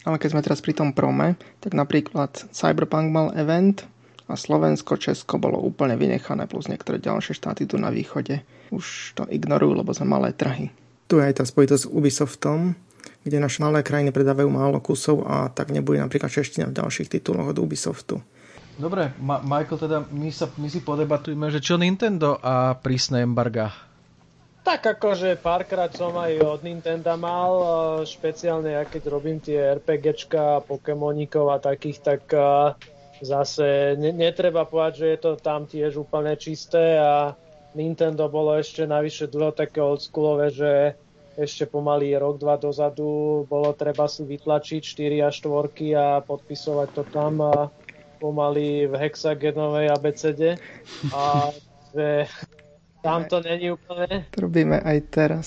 [SPEAKER 4] Ale keď sme teraz pri tom prome, tak napríklad Cyberpunk mal event a Slovensko, Česko bolo úplne vynechané, plus niektoré ďalšie štáty tu na východe už to ignorujú, lebo sme malé trhy. Tu je aj tá spojitosť s Ubisoftom, kde naše malé krajiny predávajú málo kusov a tak nebude napríklad čeština v ďalších tituloch od Ubisoftu.
[SPEAKER 1] Dobre, Ma- Michael, teda my, sa, my si podebatujeme, že čo Nintendo a prísne embarga
[SPEAKER 3] tak akože párkrát som aj od Nintendo mal, špeciálne ja keď robím tie RPGčka, Pokémonikov a takých, tak zase netreba povedať, že je to tam tiež úplne čisté a Nintendo bolo ešte navyše dlho také oldschoolové, že ešte pomaly rok, dva dozadu bolo treba si vytlačiť 4 a 4 a podpisovať to tam a pomaly v hexagenovej abecede. A že tam to není úplne.
[SPEAKER 4] To robíme aj teraz.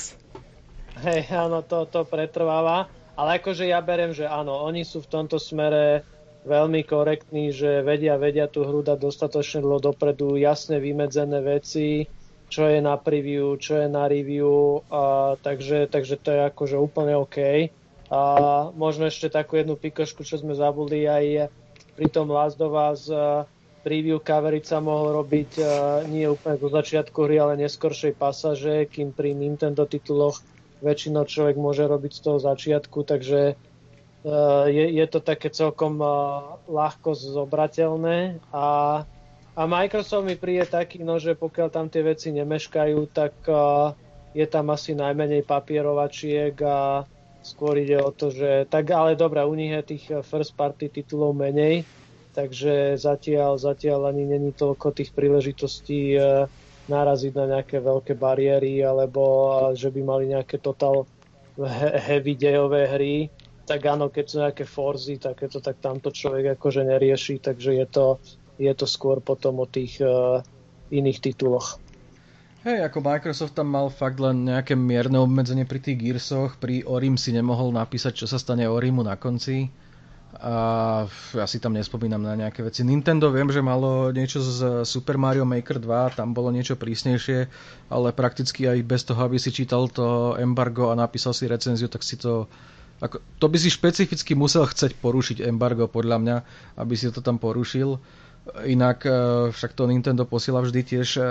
[SPEAKER 3] Hej, áno, to, to pretrváva. Ale akože ja berem, že áno, oni sú v tomto smere veľmi korektní, že vedia, vedia tú hru dať dostatočne dlho dopredu, jasne vymedzené veci, čo je na preview, čo je na review, a, takže, takže to je akože úplne OK. A možno ešte takú jednu pikošku, čo sme zabudli aj pri tom Last of Us, preview coveriť sa mohol robiť uh, nie úplne do začiatku hry, ale neskoršej pasaže, kým pri Nintendo tituloch väčšinou človek môže robiť z toho začiatku, takže uh, je, je to také celkom uh, ľahko zobrateľné. A, a Microsoft mi príde taký, no, že pokiaľ tam tie veci nemeškajú, tak uh, je tam asi najmenej papierovačiek a skôr ide o to, že tak ale dobré, u nich je tých first party titulov menej, takže zatiaľ, zatiaľ ani není toľko tých príležitostí e, naraziť na nejaké veľké bariéry alebo že by mali nejaké total heavy dejové hry tak áno, keď sú nejaké forzy, takéto, tak tamto človek akože nerieši, takže je to, je to skôr potom o tých uh, iných tituloch.
[SPEAKER 1] Hej, ako Microsoft tam mal fakt len nejaké mierne obmedzenie pri tých Gearsoch, pri Orim si nemohol napísať, čo sa stane Orimu na konci a ja si tam nespomínam na nejaké veci. Nintendo viem, že malo niečo z Super Mario Maker 2, tam bolo niečo prísnejšie, ale prakticky aj bez toho, aby si čítal to embargo a napísal si recenziu, tak si to ako, to by si špecificky musel chceť porušiť embargo podľa mňa, aby si to tam porušil. Inak e, však to Nintendo posiela vždy tiež e,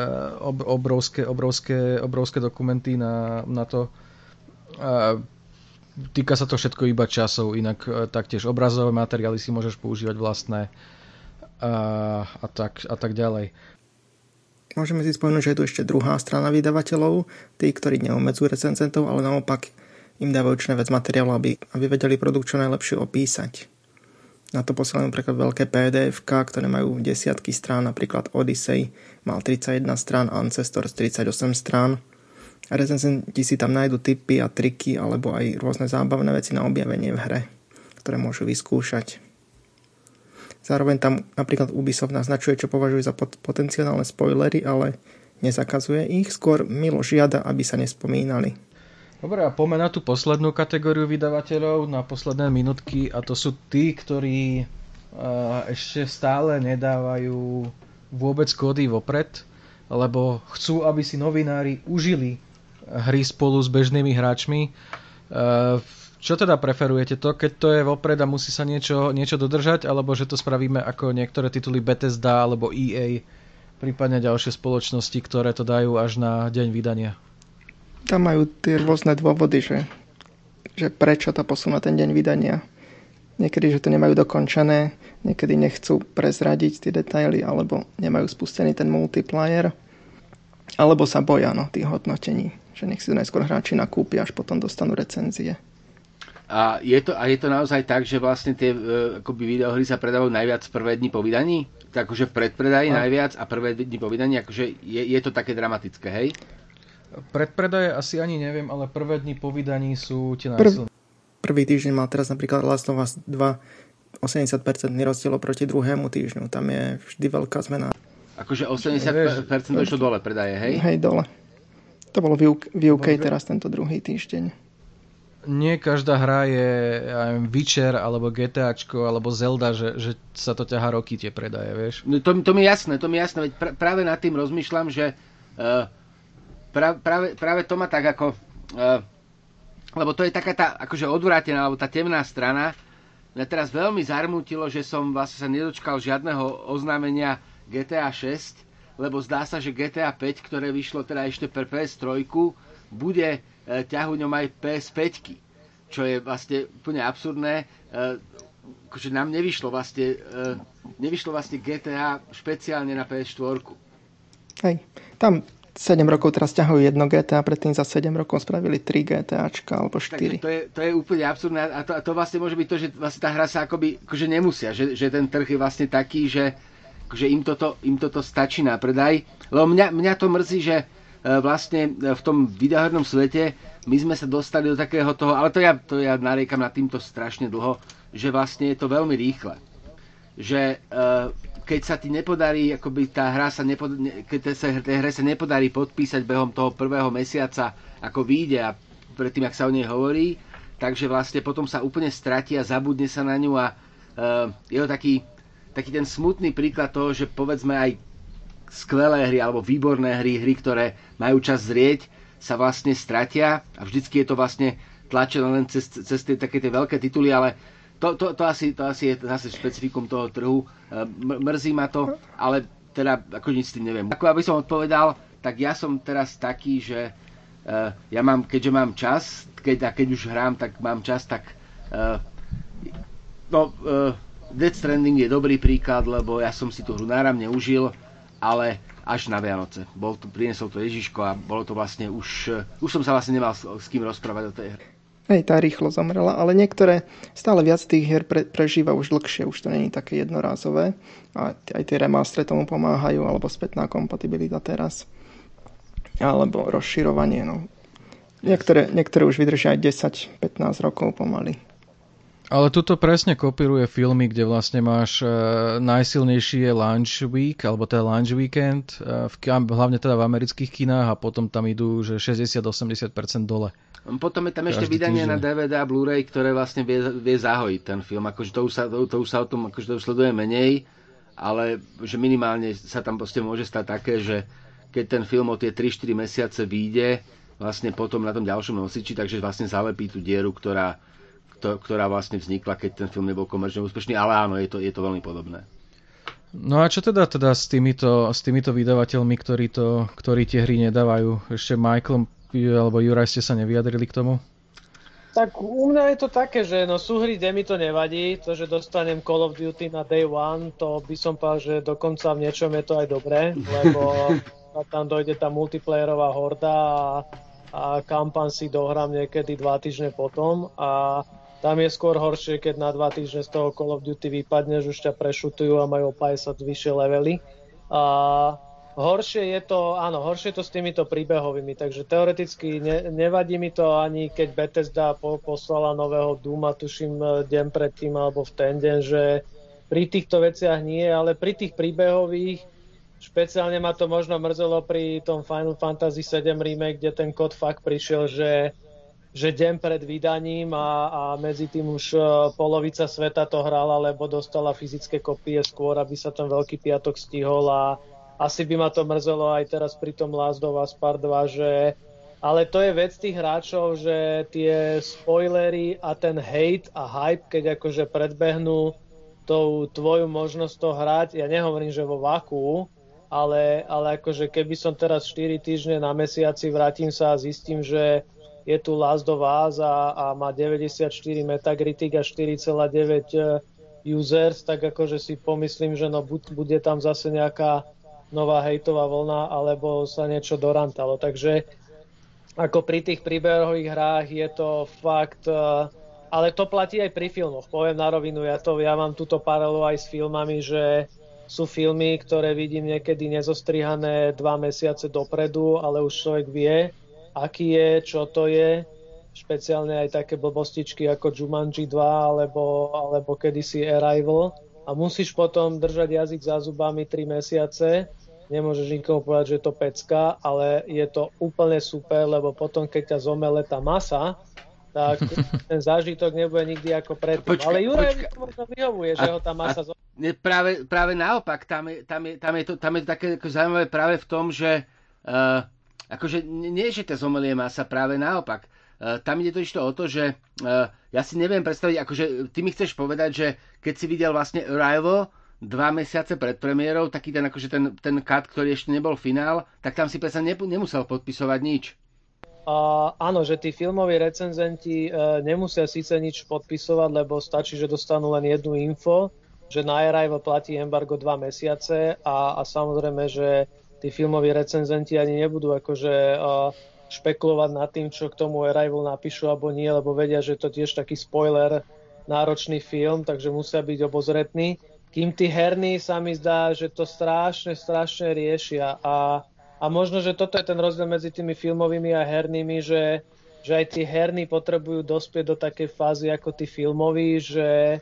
[SPEAKER 1] obrovské, obrovské, obrovské dokumenty na, na to týka sa to všetko iba časov, inak e, taktiež obrazové materiály si môžeš používať vlastné a, a, tak, a tak ďalej.
[SPEAKER 4] Môžeme si spomenúť, že je tu ešte druhá strana vydavateľov, tí, ktorí neomedzujú recenzentov, ale naopak im dávajú čo najviac materiálu, aby, aby vedeli produkt čo najlepšie opísať. Na to posielajú napríklad veľké pdf ktoré majú desiatky strán, napríklad Odyssey mal 31 strán, Ancestors 38 strán, recenzenti si tam nájdu tipy a triky alebo aj rôzne zábavné veci na objavenie v hre, ktoré môžu vyskúšať. Zároveň tam napríklad Ubisoft naznačuje, čo považuje za pot- potenciálne spoilery, ale nezakazuje ich, skôr milo žiada, aby sa nespomínali.
[SPEAKER 1] Dobre, a poďme na tú poslednú kategóriu vydavateľov, na posledné minutky, a to sú tí, ktorí ešte stále nedávajú vôbec kódy vopred, lebo chcú, aby si novinári užili hry spolu s bežnými hráčmi. Uh, čo teda preferujete? To, keď to je vopred a musí sa niečo, niečo dodržať, alebo že to spravíme ako niektoré tituly Bethesda alebo EA, prípadne ďalšie spoločnosti, ktoré to dajú až na deň vydania?
[SPEAKER 4] tam majú tie rôzne dôvody, že, že prečo to posunú ten deň vydania. Niekedy, že to nemajú dokončené, niekedy nechcú prezradiť tie detaily, alebo nemajú spustený ten multiplayer, alebo sa boja no, tých hodnotení, že nech si to najskôr hráči nakúpia, až potom dostanú recenzie.
[SPEAKER 2] A je, to, a je to naozaj tak, že vlastne tie e, akoby videohry sa predávajú najviac prvé dni po vydaní? Takže v predpredaji a... najviac a prvé dni po vydaní, akože je, je to také dramatické, hej?
[SPEAKER 1] Predpredaje asi ani neviem, ale prvé dni po vydaní sú tie najsilné.
[SPEAKER 4] Prv, prvý týždeň mal teraz napríklad Last of Us 2 80% rozdiel proti druhému týždňu. Tam je vždy veľká zmena.
[SPEAKER 2] Akože 80% došlo dole predaje, hej?
[SPEAKER 4] Hej, dole. To bolo v UK, v UK teraz tento druhý týždeň.
[SPEAKER 1] Nie každá hra je ja neviem, Witcher alebo GTAčko alebo Zelda, že, že sa to ťaha roky tie predaje, vieš?
[SPEAKER 2] No to, to mi jasné, to mi jasné. Veď pr- práve nad tým rozmýšľam, že uh, pra, práve, práve to ma tak ako... Uh, lebo to je taká tá akože odvrátená, alebo tá temná strana. Mňa teraz veľmi zarmútilo, že som vlastne sa nedočkal žiadneho oznámenia GTA 6, lebo zdá sa, že GTA 5, ktoré vyšlo teda ešte pre PS3, bude e, ťahuňom aj PS5, čo je vlastne úplne absurdné. E, akože nám nevyšlo vlastne, e, nevyšlo vlastne GTA špeciálne na PS4.
[SPEAKER 4] Hej, tam 7 rokov teraz ťahujú jedno GTA, predtým za 7 rokov spravili 3 GTAčka alebo 4. Takže
[SPEAKER 2] to je, to je úplne absurdné a to, a to vlastne môže byť to, že vlastne tá hra sa akoby, akože nemusia, že, že ten trh je vlastne taký, že akože im, toto, im toto stačí na predaj. Lebo mňa, mňa to mrzí, že e, vlastne v tom videohernom svete my sme sa dostali do takého toho, ale to ja, to ja nariekam na týmto strašne dlho, že vlastne je to veľmi rýchle. Že uh, keď sa ti nepodarí, akoby tá hra sa nepod, keď sa tej hre sa nepodarí podpísať behom toho prvého mesiaca, ako vyjde a predtým, ak sa o nej hovorí, takže vlastne potom sa úplne stratí a zabudne sa na ňu a je to taký, taký ten smutný príklad toho, že povedzme aj skvelé hry alebo výborné hry, hry, ktoré majú čas zrieť, sa vlastne stratia a vždycky je to vlastne tlačené len cez, cez tie také tie veľké tituly, ale to, to, to, asi, to asi je zase špecifikum toho trhu. E, mrzí ma to, ale teda ako nič s tým neviem. Ako aby som odpovedal, tak ja som teraz taký, že uh, ja mám, keďže mám čas, keď, a keď už hrám, tak mám čas, tak uh, no, Dead Stranding je dobrý príklad, lebo ja som si tú hru náramne užil, ale až na Vianoce. Bol tu, priniesol to Ježiško a bolo to vlastne už, už som sa vlastne nemal s, s kým rozprávať o tej hre.
[SPEAKER 4] Hej, tá rýchlo zomrela, ale niektoré stále viac tých hier pre, prežíva už dlhšie, už to není také jednorázové. A aj tie remastre tomu pomáhajú, alebo spätná kompatibilita teraz. Alebo rozširovanie, no. Niektoré, niektoré už vydržia aj 10-15 rokov pomaly.
[SPEAKER 1] Ale tuto presne kopíruje filmy, kde vlastne máš uh, najsilnejší je launch week, alebo teda launch weekend, uh, v, hlavne teda v amerických kinách a potom tam idú že 60-80% dole.
[SPEAKER 2] Potom je tam ešte vydanie týždeň. na DVD a Blu-ray, ktoré vlastne vie, vie zahojiť ten film. Akože to už sa, to, to už sa o tom akože to už sleduje menej, ale že minimálne sa tam proste môže stať také, že keď ten film o tie 3-4 mesiace vyjde, vlastne potom na tom ďalšom nosiči, takže vlastne zalepí tú dieru, ktorá, ktorá vlastne vznikla, keď ten film nebol komerčne úspešný, ale áno, je to, je to veľmi podobné.
[SPEAKER 1] No a čo teda, teda s, týmito, s týmito vydavateľmi, ktorí, to, ktorí tie hry nedávajú? Ešte Michael alebo Juraj ste sa nevyjadrili k tomu?
[SPEAKER 3] Tak u mňa je to také, že no súhry, kde mi to nevadí, to, že dostanem Call of Duty na day one, to by som povedal, že dokonca v niečom je to aj dobré, lebo tam dojde tá multiplayerová horda a, a kampan si dohrám niekedy dva týždne potom a tam je skôr horšie, keď na dva týždne z toho Call of Duty že už ťa prešutujú a majú 50 vyššie levely. A Horšie je to, áno, horšie je to s týmito príbehovými, takže teoreticky ne, nevadí mi to ani keď Bethesda po, poslala nového Duma, tuším e, deň predtým alebo v ten deň, že pri týchto veciach nie, ale pri tých príbehových špeciálne ma to možno mrzelo pri tom Final Fantasy 7 remake, kde ten kód fakt prišiel, že že deň pred vydaním a, a medzi tým už uh, polovica sveta to hrala, lebo dostala fyzické kopie skôr, aby sa ten Veľký piatok stihol a asi by ma to mrzelo aj teraz pri tom Last of Us Part 2, že ale to je vec tých hráčov, že tie spoilery a ten hate a hype, keď akože predbehnú tou tvoju možnosť to hrať, ja nehovorím, že vo vaku, ale, ale akože keby som teraz 4 týždne na mesiaci vrátim sa a zistím, že je tu Last of Us a, a má 94 Metacritic a 4,9 eh, users, tak akože si pomyslím, že no bude tam zase nejaká nová hejtová vlna, alebo sa niečo dorantalo. Takže ako pri tých príbehových hrách je to fakt, eh, ale to platí aj pri filmoch. Poviem na rovinu, ja, to, ja mám túto paralelu aj s filmami, že sú filmy, ktoré vidím niekedy nezostrihané dva mesiace dopredu, ale už človek vie, aký je, čo to je, špeciálne aj také blbostičky ako Jumanji 2 alebo, alebo kedysi Arrival a musíš potom držať jazyk za zubami 3 mesiace, nemôžeš nikomu povedať, že je to pecka, ale je to úplne super, lebo potom keď ťa zomele tá masa, tak ten zážitok nebude nikdy ako predtým. Počka, ale Juraj možno vyhovuje, že a, ho tá masa zomele.
[SPEAKER 2] Nie, práve, práve naopak, tam je, tam, je, tam, je to, tam je to také zaujímavé práve v tom, že uh, akože nie, že to zomelie masa, práve naopak. Uh, tam ide to ešte o to, že uh, ja si neviem predstaviť, akože ty mi chceš povedať, že keď si videl vlastne Arrival dva mesiace pred premiérou, taký ten, akože ten, ten cut, ktorý ešte nebol finál, tak tam si predsa ne, nemusel podpisovať nič.
[SPEAKER 3] Uh, áno, že tí filmoví recenzenti uh, nemusia síce nič podpisovať, lebo stačí, že dostanú len jednu info, že na Arrival platí embargo dva mesiace a, a samozrejme, že tí filmoví recenzenti ani nebudú akože špekulovať nad tým, čo k tomu Arrival napíšu alebo nie, lebo vedia, že to tiež taký spoiler náročný film, takže musia byť obozretní. Kým tí herní sa mi zdá, že to strašne, strašne riešia a, a možno, že toto je ten rozdiel medzi tými filmovými a hernými, že, že aj tí herní potrebujú dospieť do takej fázy ako tí filmoví, že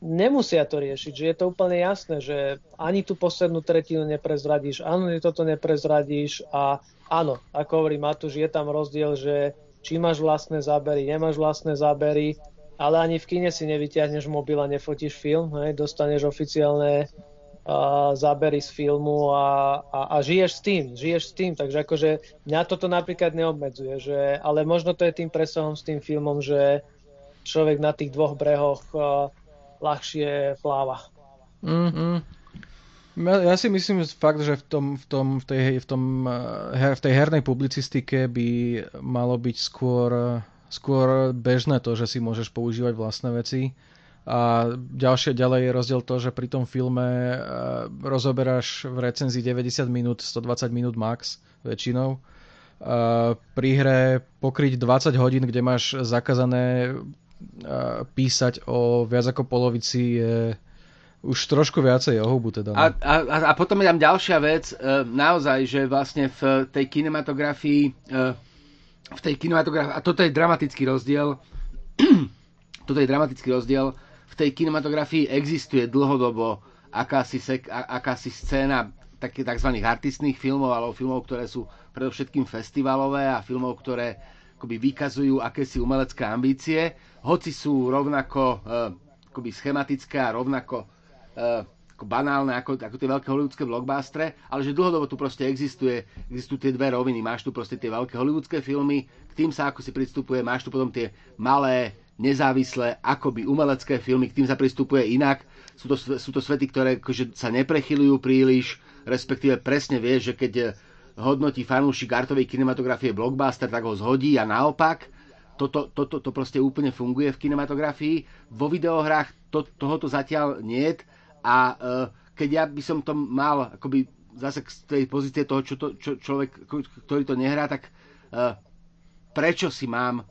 [SPEAKER 3] nemusia to riešiť, že je to úplne jasné, že ani tú poslednú tretinu neprezradíš, ani toto neprezradíš a áno, ako hovorí Matúš, je tam rozdiel, že či máš vlastné zábery, nemáš vlastné zábery, ale ani v kine si nevyťahneš mobil a nefotíš film, hej, dostaneš oficiálne uh, zábery z filmu a, a, a žiješ s tým, žiješ s tým, takže akože mňa toto napríklad neobmedzuje, že, ale možno to je tým presahom s tým filmom, že človek na tých dvoch brehoch uh, ľahšie pláva.
[SPEAKER 1] Mm-hmm. Ja si myslím fakt, že v, tom, v, tom, v, tej, v, tom, eh, her, v tej hernej publicistike by malo byť skôr, skôr bežné to, že si môžeš používať vlastné veci. A ďalšie ďalej je rozdiel to, že pri tom filme eh, rozoberáš v recenzii 90 minút, 120 minút max väčšinou. Pri hre pokryť 20 hodín, kde máš zakázané písať o viac ako polovici je už trošku viacej o hubu teda.
[SPEAKER 2] No. A, a, a potom je tam ďalšia vec, e, naozaj, že vlastne v tej kinematografii, e, v tej kinematografii, a toto je dramatický rozdiel, toto je dramatický rozdiel, v tej kinematografii existuje dlhodobo akási, sek, akási scéna takých tzv. artistných filmov, alebo filmov, ktoré sú predovšetkým festivalové a filmov, ktoré akoby vykazujú akési umelecké ambície, hoci sú rovnako uh, akoby schematické a rovnako uh, ako banálne ako, ako tie veľké hollywoodske blockbustre, ale že dlhodobo tu proste existuje, existujú tie dve roviny. Máš tu proste tie veľké hollywoodske filmy, k tým sa ako si pristupuje, máš tu potom tie malé, nezávislé, akoby umelecké filmy, k tým sa pristupuje inak. Sú to, sú to svety, ktoré akože sa neprechylujú príliš, respektíve presne vieš, že keď hodnotí fanúšik artovej kinematografie blockbuster, tak ho zhodí a naopak. Toto, toto to proste úplne funguje v kinematografii. Vo videohrách to, tohoto zatiaľ nie a uh, keď ja by som to mal akoby zase z tej pozície toho, čo to, čo, človek, ktorý to nehrá, tak uh, prečo si mám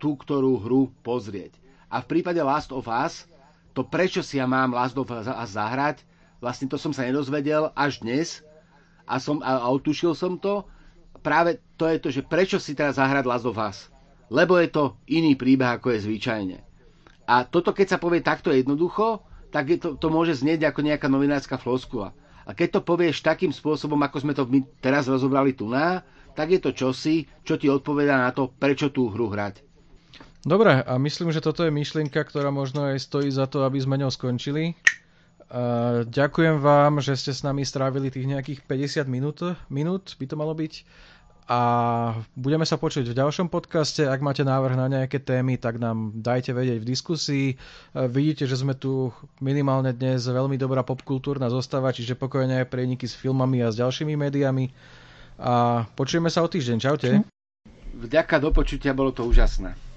[SPEAKER 2] tú, ktorú hru pozrieť. A v prípade Last of Us, to prečo si ja mám Last of Us zahrať, vlastne to som sa nedozvedel až dnes, a, som, a, a otušil som to. Práve to je to, že prečo si teraz zahrať Last of Us. Lebo je to iný príbeh, ako je zvyčajne. A toto, keď sa povie takto jednoducho, tak je to, to môže znieť ako nejaká novinárska floskula. A keď to povieš takým spôsobom, ako sme to my teraz rozobrali tu na, tak je to čosi, čo ti odpovedá na to, prečo tú hru hrať.
[SPEAKER 1] Dobre, a myslím, že toto je myšlienka, ktorá možno aj stojí za to, aby sme ňou skončili. Uh, ďakujem vám, že ste s nami strávili tých nejakých 50 minút, minút by to malo byť a budeme sa počuť v ďalšom podcaste. Ak máte návrh na nejaké témy, tak nám dajte vedieť v diskusii. Vidíte, že sme tu minimálne dnes veľmi dobrá popkultúrna zostava, čiže pokojne aj prejniky s filmami a s ďalšími médiami. A počujeme sa o týždeň. Čaute.
[SPEAKER 2] Vďaka do počutia, bolo to úžasné.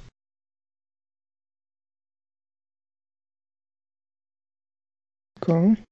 [SPEAKER 4] Okay